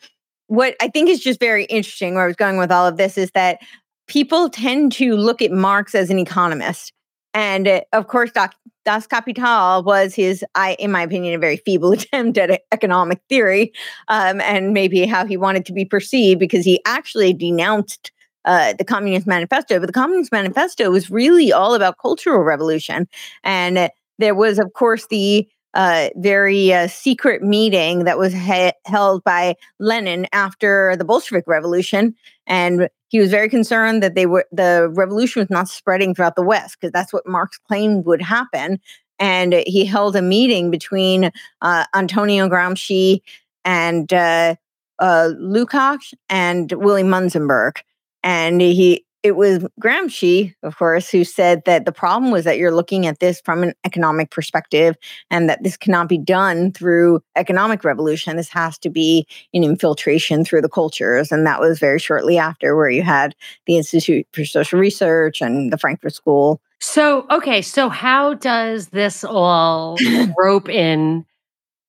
what I think is just very interesting, where I was going with all of this, is that people tend to look at Marx as an economist. And uh, of course, Doc, Das Kapital was his, I, in my opinion, a very feeble attempt at economic theory um, and maybe how he wanted to be perceived because he actually denounced uh, the Communist Manifesto. But the Communist Manifesto was really all about cultural revolution. And there was, of course, the uh, very uh, secret meeting that was he- held by Lenin after the Bolshevik Revolution, and he was very concerned that they were the revolution was not spreading throughout the West because that's what Marx claimed would happen. And he held a meeting between uh, Antonio Gramsci and uh, uh, Lukács and Willy Munzenberg, and he it was Gramsci, of course, who said that the problem was that you're looking at this from an economic perspective and that this cannot be done through economic revolution. This has to be an infiltration through the cultures. And that was very shortly after, where you had the Institute for Social Research and the Frankfurt School. So, okay, so how does this all rope in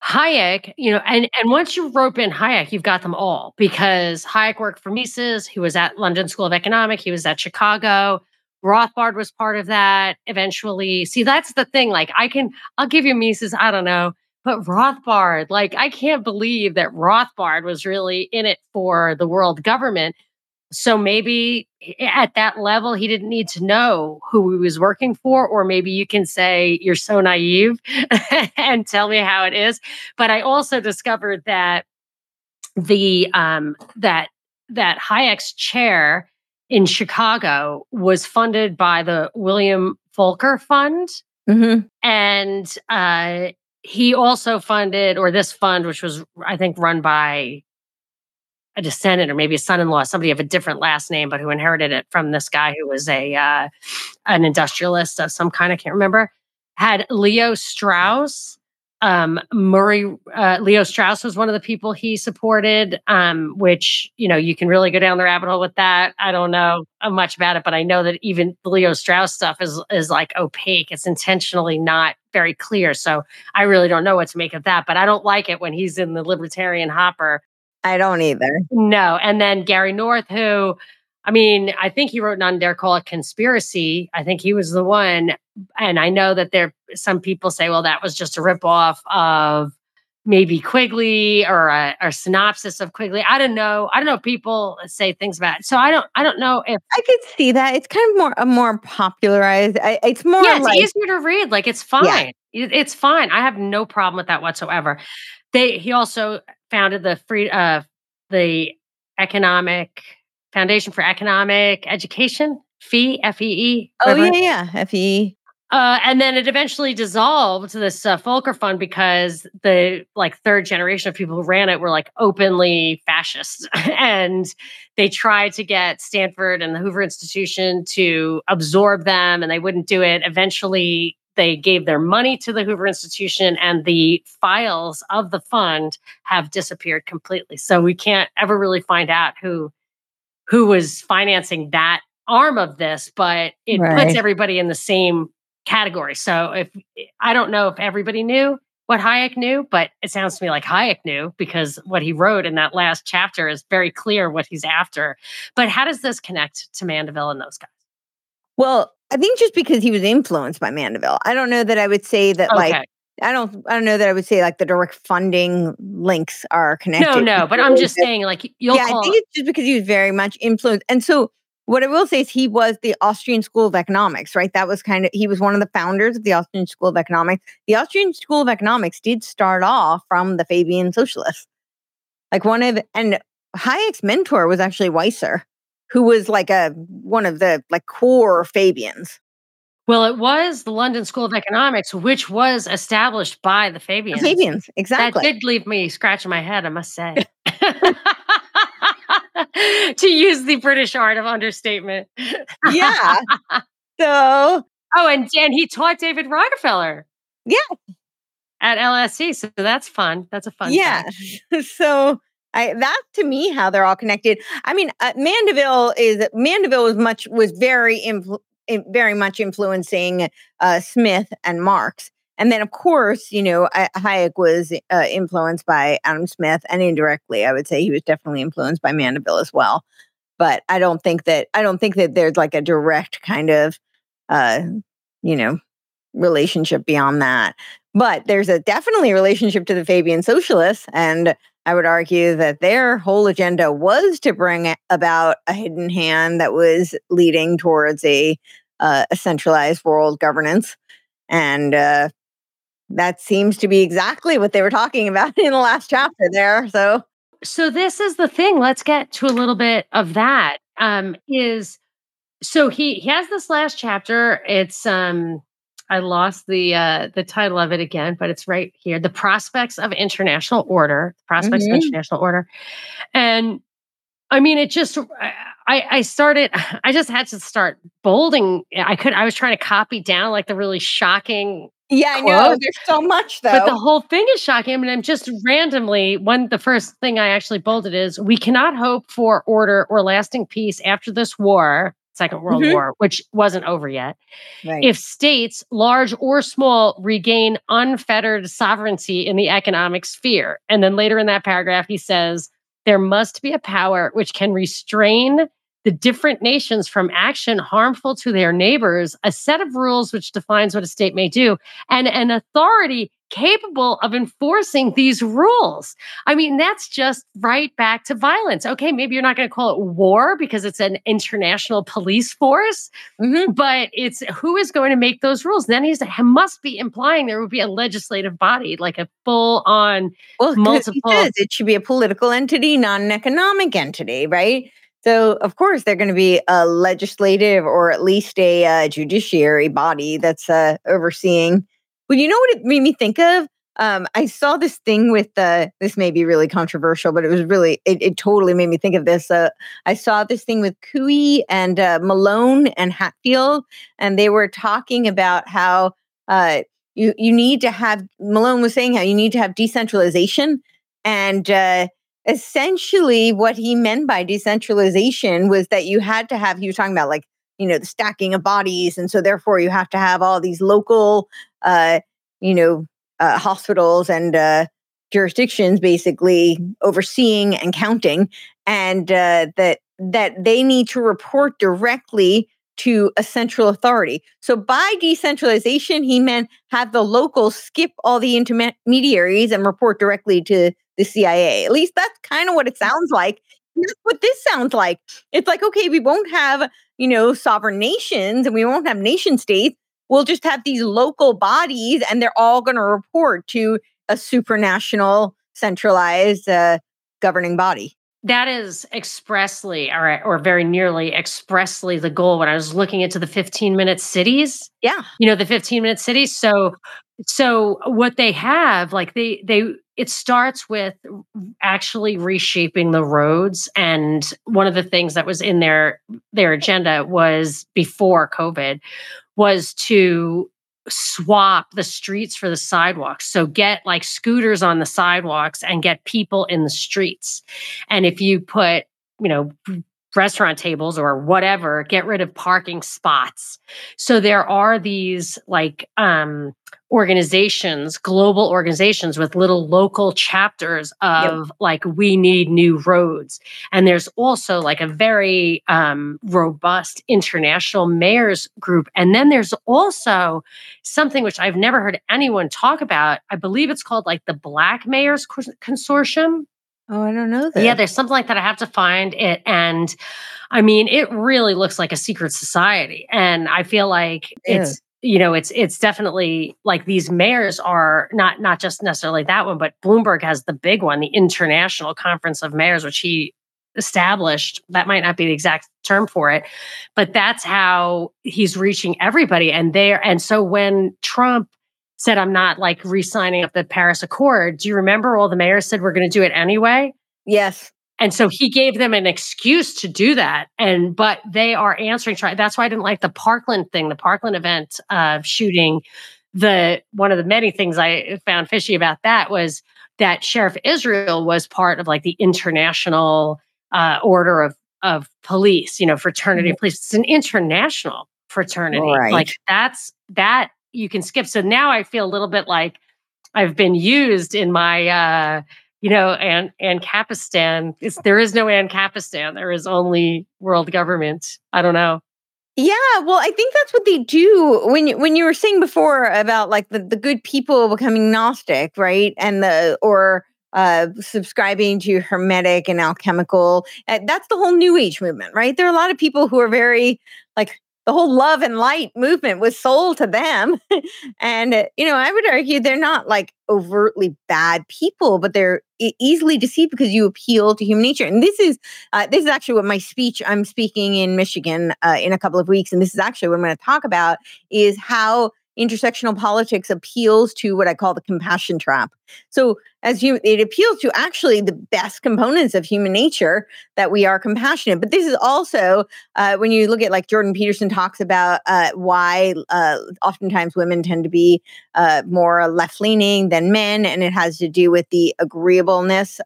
Hayek, you know, and and once you rope in Hayek, you've got them all because Hayek worked for Mises. He was at London School of Economics. He was at Chicago. Rothbard was part of that eventually. See, that's the thing. Like, I can, I'll give you Mises. I don't know, but Rothbard, like, I can't believe that Rothbard was really in it for the world government. So maybe at that level, he didn't need to know who he was working for, or maybe you can say you're so naive and tell me how it is. But I also discovered that the um, that that Hayek's chair in Chicago was funded by the William Volker Fund, mm-hmm. and uh, he also funded, or this fund, which was I think run by a descendant or maybe a son-in-law, somebody of a different last name, but who inherited it from this guy who was a uh, an industrialist of some kind. I can't remember. Had Leo Strauss. Um, Murray uh, Leo Strauss was one of the people he supported, um, which you know you can really go down the rabbit hole with that. I don't know much about it, but I know that even the Leo Strauss stuff is is like opaque. It's intentionally not very clear. So I really don't know what to make of that. But I don't like it when he's in the libertarian hopper I don't either. No. And then Gary North, who, I mean, I think he wrote None Dare Call It Conspiracy. I think he was the one. And I know that there, some people say, well, that was just a ripoff of maybe Quigley or a, or synopsis of Quigley. I don't know. I don't know. People say things about it. So I don't. I don't know if I could see that. It's kind of more a more popularized. I, it's more. Yeah, it's like, easier to read. Like it's fine. Yeah. It, it's fine. I have no problem with that whatsoever. They. He also founded the free uh, the economic foundation for economic education fee fee oh yeah yeah fee uh, and then it eventually dissolved this uh, Volker Fund because the like third generation of people who ran it were like openly fascist, and they tried to get Stanford and the Hoover Institution to absorb them, and they wouldn't do it. Eventually, they gave their money to the Hoover Institution, and the files of the fund have disappeared completely. So we can't ever really find out who who was financing that arm of this, but it right. puts everybody in the same category. So if I don't know if everybody knew what Hayek knew, but it sounds to me like Hayek knew because what he wrote in that last chapter is very clear what he's after. But how does this connect to Mandeville and those guys? Well, I think just because he was influenced by Mandeville. I don't know that I would say that okay. like I don't I don't know that I would say like the direct funding links are connected. No, no, but I'm just saying like you'll Yeah, I think it's just because he was very much influenced. And so what I will say is he was the Austrian School of Economics, right? That was kind of he was one of the founders of the Austrian School of Economics. The Austrian School of Economics did start off from the Fabian socialists. Like one of and Hayek's mentor was actually Wieser who was like a one of the like core Fabians. Well, it was the London School of Economics, which was established by the Fabians. The Fabians, exactly. That did leave me scratching my head, I must say. to use the British art of understatement. yeah. So. Oh, and and he taught David Rockefeller. Yeah. At LSE, so that's fun. That's a fun. Yeah. So I, that to me how they're all connected. I mean, uh, Mandeville is Mandeville was much was very influ- very much influencing uh, Smith and Marx, and then of course, you know, Hayek was uh, influenced by Adam Smith, and indirectly, I would say he was definitely influenced by Mandeville as well. But I don't think that I don't think that there's like a direct kind of, uh, you know, relationship beyond that. But there's a definitely relationship to the Fabian socialists, and I would argue that their whole agenda was to bring about a hidden hand that was leading towards a, uh, a centralized world governance. And uh, that seems to be exactly what they were talking about in the last chapter there. So, so this is the thing. Let's get to a little bit of that. Um, is so he he has this last chapter. It's um I lost the uh, the title of it again, but it's right here: "The Prospects of International Order." Prospects mm-hmm. of International Order, and I mean, it just I I started. I just had to start bolding. I could. I was trying to copy down like the really shocking. Yeah, I know. There's so much though. But the whole thing is shocking. I mean, I'm just randomly one. The first thing I actually bolded is: "We cannot hope for order or lasting peace after this war." Second World mm-hmm. War, which wasn't over yet. Right. If states, large or small, regain unfettered sovereignty in the economic sphere. And then later in that paragraph, he says, there must be a power which can restrain the different nations from action harmful to their neighbors, a set of rules which defines what a state may do, and an authority capable of enforcing these rules. I mean, that's just right back to violence. Okay, maybe you're not going to call it war because it's an international police force, mm-hmm. but it's who is going to make those rules? Then he's he must be implying there would be a legislative body, like a full on well, multiple. It should be a political entity, not an economic entity, right? So, of course, they're going to be a legislative or at least a uh, judiciary body that's uh, overseeing well, you know what it made me think of? Um, I saw this thing with the. This may be really controversial, but it was really. It, it totally made me think of this. Uh, I saw this thing with Cooey and uh, Malone and Hatfill, and they were talking about how uh, you you need to have. Malone was saying how you need to have decentralization, and uh, essentially what he meant by decentralization was that you had to have. He was talking about like you know the stacking of bodies and so therefore you have to have all these local uh you know uh, hospitals and uh jurisdictions basically overseeing and counting and uh that that they need to report directly to a central authority. So by decentralization, he meant have the locals skip all the intermediaries and report directly to the CIA. At least that's kind of what it sounds like. That's what this sounds like. It's like, okay, we won't have you know, sovereign nations and we won't have nation states. We'll just have these local bodies and they're all going to report to a supranational centralized uh, governing body. That is expressly or, or very nearly expressly the goal when I was looking into the 15 minute cities. Yeah. You know, the 15 minute cities. So so what they have like they they it starts with actually reshaping the roads and one of the things that was in their their agenda was before covid was to swap the streets for the sidewalks. So get like scooters on the sidewalks and get people in the streets. And if you put you know restaurant tables or whatever get rid of parking spots. So there are these like um organizations global organizations with little local chapters of yep. like we need new roads. And there's also like a very um, robust international mayors group. And then there's also something which i've never heard anyone talk about. I believe it's called like the black mayors consortium Oh, I don't know that. Yeah, there's something like that. I have to find it. And I mean, it really looks like a secret society. And I feel like yeah. it's, you know, it's it's definitely like these mayors are not not just necessarily that one, but Bloomberg has the big one, the International Conference of Mayors, which he established. That might not be the exact term for it, but that's how he's reaching everybody. And there, and so when Trump said, I'm not like re signing up the Paris Accord. Do you remember all the mayors said we're going to do it anyway? Yes. And so he gave them an excuse to do that. And, but they are answering. That's why I didn't like the Parkland thing, the Parkland event of shooting. The one of the many things I found fishy about that was that Sheriff Israel was part of like the international uh, order of of police, you know, fraternity mm-hmm. of police. It's an international fraternity. Right. Like that's that you can skip. So now I feel a little bit like I've been used in my uh you know, and Ancapistan. It's, there is no Ancapistan. There is only world government. I don't know. Yeah, well, I think that's what they do when you, when you were saying before about like the, the good people becoming Gnostic, right? And the or uh, subscribing to hermetic and alchemical. Uh, that's the whole New Age movement, right? There are a lot of people who are very like the whole love and light movement was sold to them. and, uh, you know, I would argue they're not like overtly bad people, but they're easily deceived because you appeal to human nature. And this is, uh, this is actually what my speech I'm speaking in Michigan uh, in a couple of weeks. And this is actually what I'm going to talk about is how intersectional politics appeals to what I call the compassion trap. So, as you, it appeals to actually the best components of human nature that we are compassionate. But this is also uh, when you look at like Jordan Peterson talks about uh, why uh, oftentimes women tend to be uh, more left leaning than men, and it has to do with the agreeableness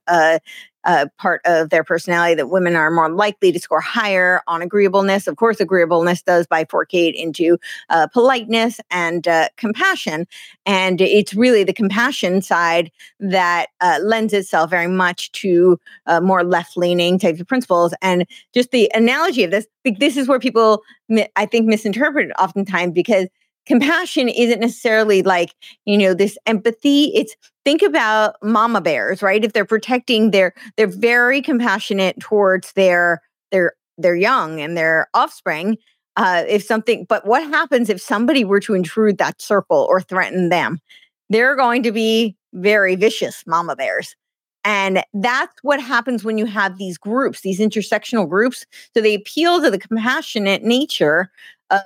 uh, part of their personality that women are more likely to score higher on agreeableness. Of course, agreeableness does bifurcate into uh, politeness and uh, compassion. And it's really the compassion side that uh, lends itself very much to uh, more left leaning types of principles. And just the analogy of this, this is where people, I think, misinterpret it oftentimes because compassion isn't necessarily like you know this empathy it's think about mama bears right? If they're protecting their they're very compassionate towards their their their young and their offspring uh if something but what happens if somebody were to intrude that circle or threaten them? They're going to be very vicious mama bears. And that's what happens when you have these groups, these intersectional groups. So they appeal to the compassionate nature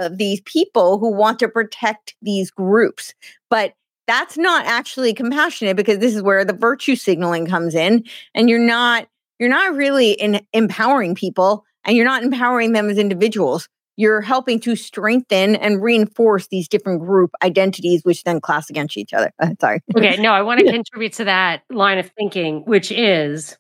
of these people who want to protect these groups. But that's not actually compassionate because this is where the virtue signaling comes in and you're not you're not really in empowering people and you're not empowering them as individuals you're helping to strengthen and reinforce these different group identities which then class against each other uh, sorry okay no i want to contribute to that line of thinking which is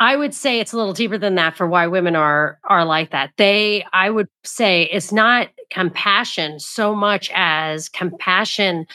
I would say it's a little deeper than that for why women are are like that. They I would say it's not compassion so much as compassion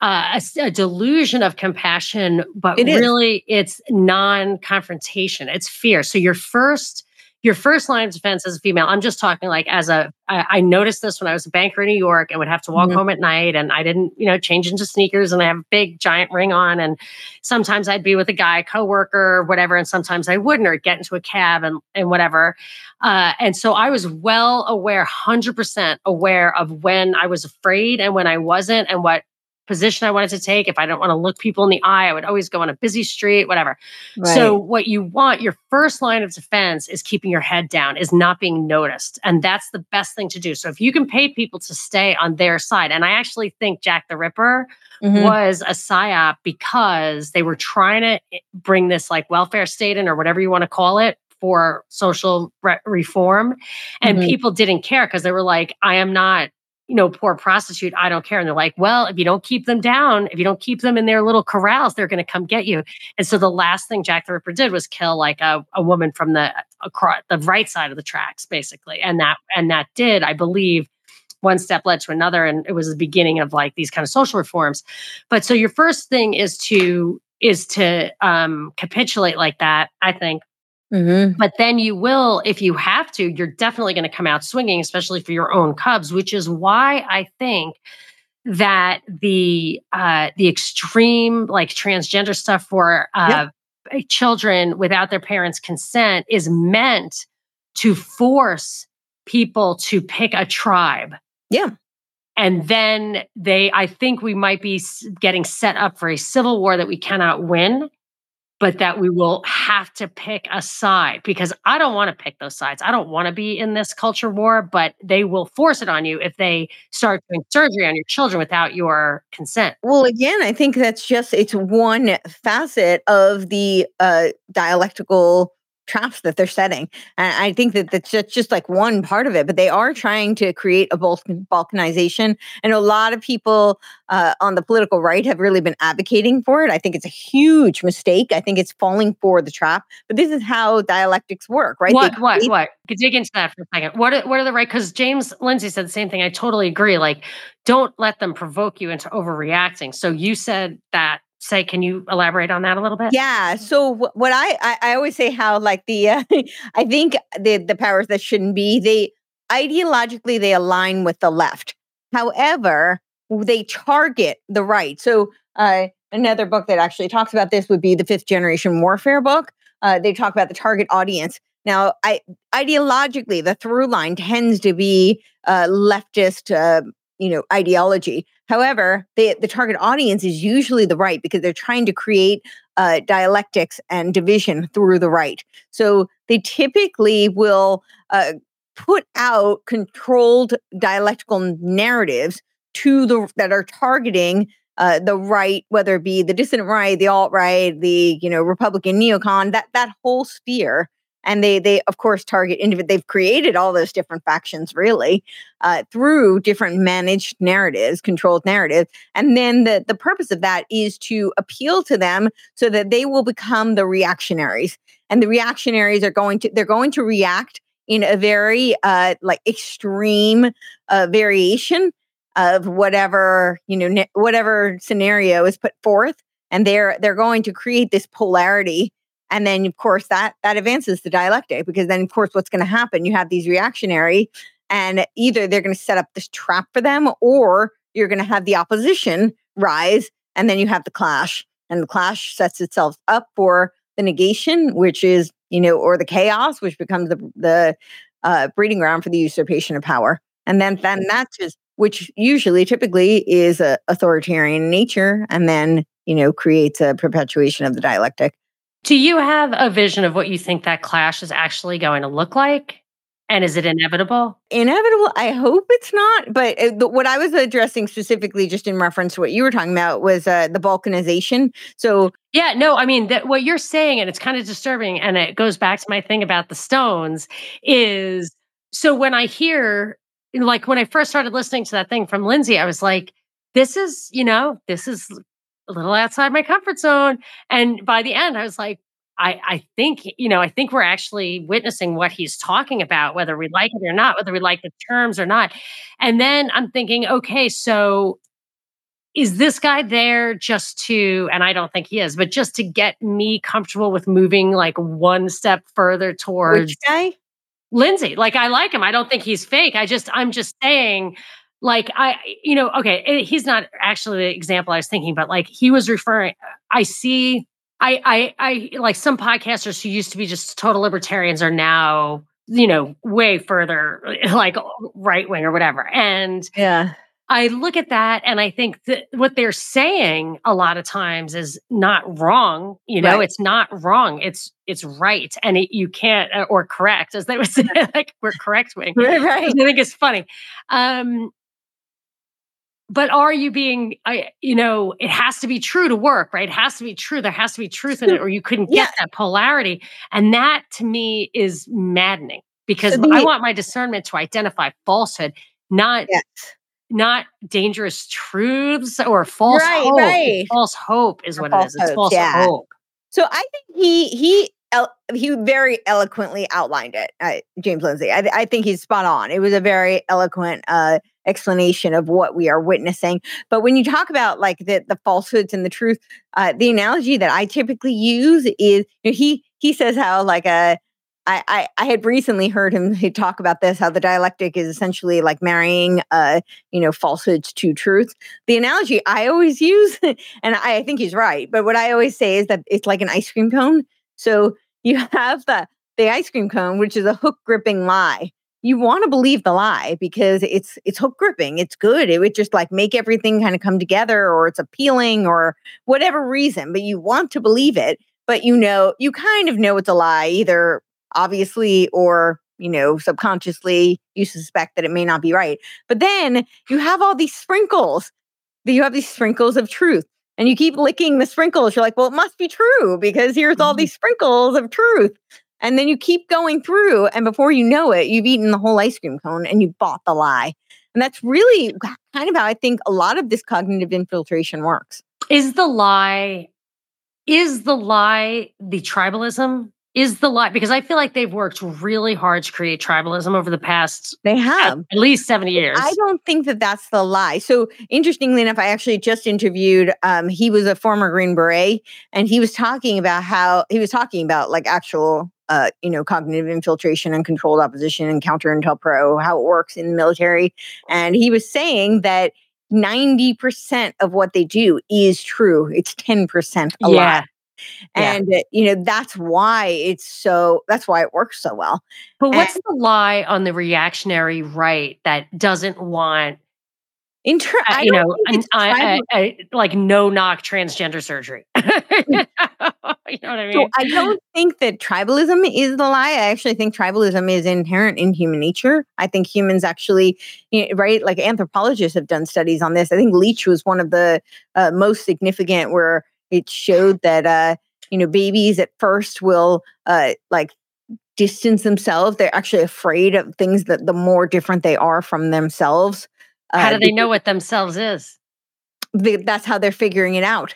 uh, a, a, delusion of compassion, but it really it's non-confrontation. It's fear. So your first your first line of defense as a female, I'm just talking like as a, I, I noticed this when I was a banker in New York and would have to walk mm-hmm. home at night and I didn't, you know, change into sneakers and I have a big giant ring on. And sometimes I'd be with a guy, coworker, or whatever. And sometimes I wouldn't or get into a cab and, and whatever. Uh, and so I was well aware, 100% aware of when I was afraid and when I wasn't and what position I wanted to take. If I don't want to look people in the eye, I would always go on a busy street, whatever. Right. So, what you want, your first line of defense is keeping your head down, is not being noticed. And that's the best thing to do. So, if you can pay people to stay on their side, and I actually think Jack the Ripper mm-hmm. was a psyop because they were trying to eh, bring this like welfare state in or whatever you want to call it for social re- reform. And mm-hmm. people didn't care because they were like, I am not you know, poor prostitute, I don't care. And they're like, well, if you don't keep them down, if you don't keep them in their little corrals, they're going to come get you. And so the last thing Jack the Ripper did was kill like a, a woman from the across the right side of the tracks, basically. And that and that did, I believe, one step led to another, and it was the beginning of like these kind of social reforms. But so your first thing is to is to um, capitulate like that. I think Mm-hmm. But then you will, if you have to, you're definitely going to come out swinging, especially for your own cubs, which is why I think that the uh, the extreme like transgender stuff for uh, yep. children without their parents' consent is meant to force people to pick a tribe. Yeah. And then they, I think we might be getting set up for a civil war that we cannot win but that we will have to pick a side because I don't want to pick those sides. I don't want to be in this culture war, but they will force it on you if they start doing surgery on your children without your consent. Well, again, I think that's just it's one facet of the uh, dialectical traps that they're setting. And I think that that's just, like one part of it, but they are trying to create a balkanization. And a lot of people uh, on the political right have really been advocating for it. I think it's a huge mistake. I think it's falling for the trap. But this is how dialectics work, right? What? What? What? Dig into that for a second. What? Are, what are the right? Because James Lindsay said the same thing. I totally agree. Like, don't let them provoke you into overreacting. So you said that say can you elaborate on that a little bit? Yeah so what I, I i, always say how like the uh, i think the the powers that shouldn't be they ideologically they align with the left. However they target the right. So uh, another book that actually talks about this would be the fifth generation warfare book. Uh, they talk about the target audience. Now i ideologically the through line tends to be uh, leftist uh, you know ideology however they, the target audience is usually the right because they're trying to create uh, dialectics and division through the right. So they typically will uh, put out controlled dialectical narratives to the that are targeting uh, the right, whether it be the dissident right, the alt right, the you know Republican neocon, that that whole sphere and they they of course target individual they've created all those different factions really uh, through different managed narratives controlled narratives. And then the the purpose of that is to appeal to them so that they will become the reactionaries. And the reactionaries are going to they're going to react in a very uh, like extreme uh, variation of whatever you know ne- whatever scenario is put forth. And they're they're going to create this polarity and then of course that that advances the dialectic because then of course what's going to happen? You have these reactionary and either they're going to set up this trap for them or you're going to have the opposition rise and then you have the clash. And the clash sets itself up for the negation which is you know or the chaos which becomes the the uh, breeding ground for the usurpation of power. And then then that's just which usually typically is a authoritarian nature and then you know creates a perpetuation of the dialectic do you have a vision of what you think that clash is actually going to look like? And is it inevitable? Inevitable. I hope it's not. But uh, what I was addressing specifically, just in reference to what you were talking about, was uh, the balkanization. So, yeah, no, I mean, that what you're saying, and it's kind of disturbing, and it goes back to my thing about the Stones, is so when I hear, like, when I first started listening to that thing from Lindsay, I was like, this is, you know, this is a little outside my comfort zone. And by the end, I was like, I, I think, you know, I think we're actually witnessing what he's talking about, whether we like it or not, whether we like the terms or not. And then I'm thinking, okay, so is this guy there just to, and I don't think he is, but just to get me comfortable with moving like one step further towards Which guy? Lindsay. Like I like him. I don't think he's fake. I just, I'm just saying like I, you know, okay, eh, he's not actually the example I was thinking, but like he was referring, I see, I, I, I like some podcasters who used to be just total libertarians are now, you know, way further like right wing or whatever. And yeah, I look at that and I think that what they're saying a lot of times is not wrong. You know, right. it's not wrong. It's it's right, and it, you can't or correct, as they would say, like we're correct wing. Right, right. I think it's funny. Um, but are you being I, you know it has to be true to work right it has to be true there has to be truth in it or you couldn't yeah. get that polarity and that to me is maddening because the, i want my discernment to identify falsehood not yes. not dangerous truths or false right, hope right. false hope is or what it is it's false yeah. hope so i think he he he very eloquently outlined it, uh, James Lindsay. I, I, think he's spot on. It was a very eloquent uh, explanation of what we are witnessing. But when you talk about like the the falsehoods and the truth, uh, the analogy that I typically use is you know, he he says how like a uh, I, I, I had recently heard him talk about this, how the dialectic is essentially like marrying, uh, you know, falsehoods to truth. The analogy I always use, and I, I think he's right, but what I always say is that it's like an ice cream cone. So you have the the ice cream cone, which is a hook gripping lie you want to believe the lie because it's it's hook gripping it's good it would just like make everything kind of come together or it's appealing or whatever reason but you want to believe it but you know you kind of know it's a lie either obviously or you know subconsciously you suspect that it may not be right but then you have all these sprinkles that you have these sprinkles of truth and you keep licking the sprinkles you're like well it must be true because here's all mm-hmm. these sprinkles of truth And then you keep going through, and before you know it, you've eaten the whole ice cream cone and you bought the lie. And that's really kind of how I think a lot of this cognitive infiltration works. Is the lie, is the lie the tribalism? Is the lie because I feel like they've worked really hard to create tribalism over the past they have at least 70 years. I don't think that that's the lie. So interestingly enough, I actually just interviewed. Um, he was a former Green Beret, and he was talking about how he was talking about like actual uh, you know, cognitive infiltration and controlled opposition and counter intel pro how it works in the military. And he was saying that 90% of what they do is true. It's 10% a yeah. lie. And yeah. you know that's why it's so that's why it works so well. But what's and, the lie on the reactionary right that doesn't want in ter- uh, you know, an, I, I, I, like no knock transgender surgery. you know what I mean? So I don't think that tribalism is the lie. I actually think tribalism is inherent in human nature. I think humans actually, you know, right? Like anthropologists have done studies on this. I think Leach was one of the uh, most significant, where it showed that uh, you know babies at first will uh, like distance themselves. They're actually afraid of things that the more different they are from themselves how uh, do they know what themselves is? They, that's how they're figuring it out.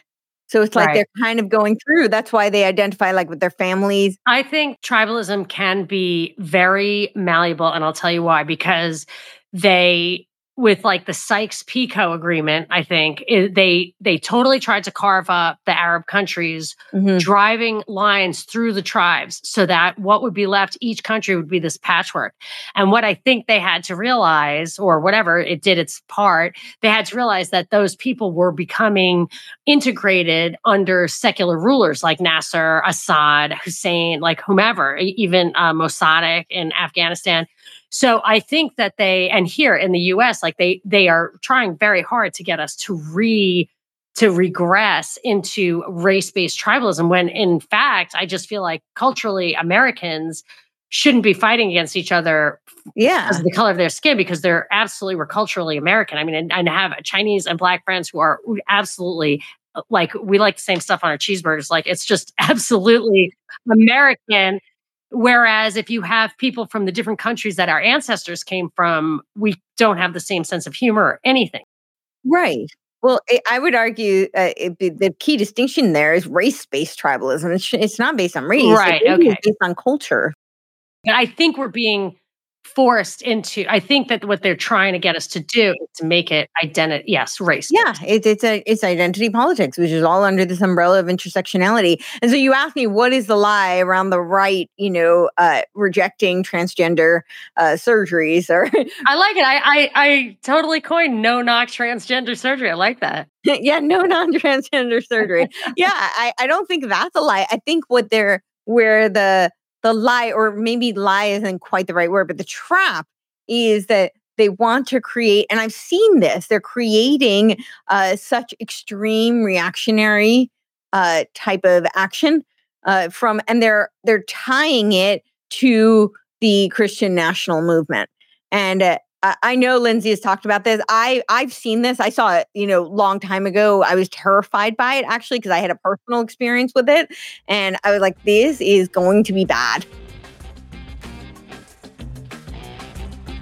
So it's like right. they're kind of going through. That's why they identify like with their families. I think tribalism can be very malleable. And I'll tell you why, because they with like the Sykes-Picot agreement, I think it, they they totally tried to carve up the Arab countries, mm-hmm. driving lines through the tribes, so that what would be left, each country would be this patchwork. And what I think they had to realize, or whatever it did its part, they had to realize that those people were becoming integrated under secular rulers like Nasser, Assad, Hussein, like whomever, even uh, Mossadegh in Afghanistan so I think that they and here in the US like they they are trying very hard to get us to re to regress into race-based tribalism when in fact I just feel like culturally Americans shouldn't be fighting against each other yeah because of the color of their skin because they're absolutely we're culturally American. I mean and, and have Chinese and black friends who are absolutely like we like the same stuff on our cheeseburgers like it's just absolutely American Whereas if you have people from the different countries that our ancestors came from, we don't have the same sense of humor or anything. Right. Well, I would argue uh, the key distinction there is race-based tribalism. It's, it's not based on race, right? Okay, It's based on culture. I think we're being forced into i think that what they're trying to get us to do is to make it identity yes race yeah it, it's a it's identity politics which is all under this umbrella of intersectionality. And so you asked me what is the lie around the right you know uh rejecting transgender uh surgeries or i like it. I, I i totally coined no knock transgender surgery. I like that. Yeah no non-transgender surgery. Yeah i i don't think that's a lie. I think what they're where the the lie, or maybe lie isn't quite the right word, but the trap is that they want to create, and I've seen this, they're creating uh, such extreme reactionary uh, type of action uh, from, and they're they're tying it to the Christian national movement. And uh, I know Lindsay has talked about this. I I've seen this. I saw it, you know, long time ago. I was terrified by it actually because I had a personal experience with it, and I was like, "This is going to be bad."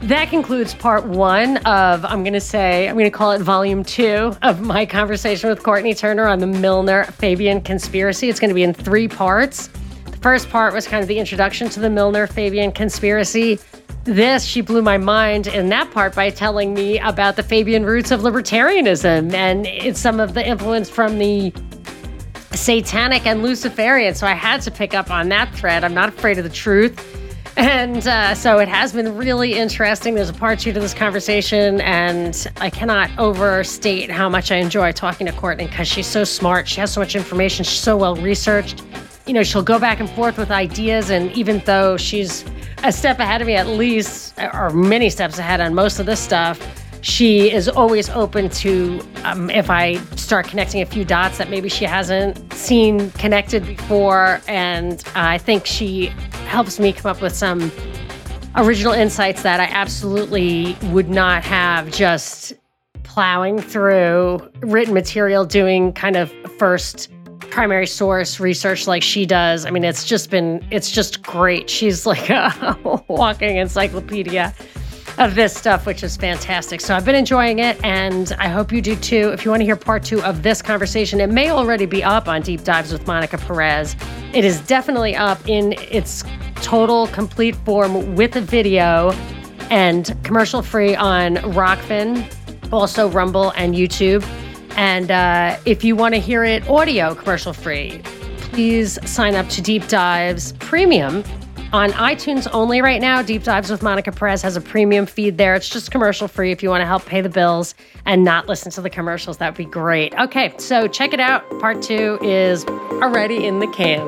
That concludes part one of, I'm going to say, I'm going to call it volume two of my conversation with Courtenay Turner on the Milner Fabian conspiracy. It's going to be in three parts. The first part was kind of the introduction to the Milner Fabian conspiracy this, she blew my mind in that part by telling me about the Fabian roots of libertarianism and some of the influence from the satanic and Luciferian. So I had to pick up on that thread. I'm not afraid of the truth. And uh, so it has been really interesting. There's a part two to this conversation, and I cannot overstate how much I enjoy talking to Courtenay because she's so smart. She has so much information. She's so well researched. You know, she'll go back and forth with ideas, and even though she's a step ahead of me, at least, or many steps ahead on most of this stuff. She is always open to, um, if I start connecting a few dots that maybe she hasn't seen connected before. And I think she helps me come up with some original insights that I absolutely would not have just plowing through written material, doing kind of first primary source research like she does. I mean, it's just been, it's just great. She's like a walking encyclopedia of this stuff, which is fantastic. So I've been enjoying it, and I hope you do too. If you want to hear part two of this conversation, it may already be up on Deep Dives with Monica Perez. It is definitely up in its total complete form with a video and commercial free on Rokfin, also Rumble and YouTube. And uh, if you want to hear it audio commercial free, please sign up to Deep Dives Premium on iTunes only right now. Deep Dives with Monica Perez has a premium feed there. It's just commercial free if you want to help pay the bills and not listen to the commercials. That would be great. Okay, so check it out. Part two is already in the can.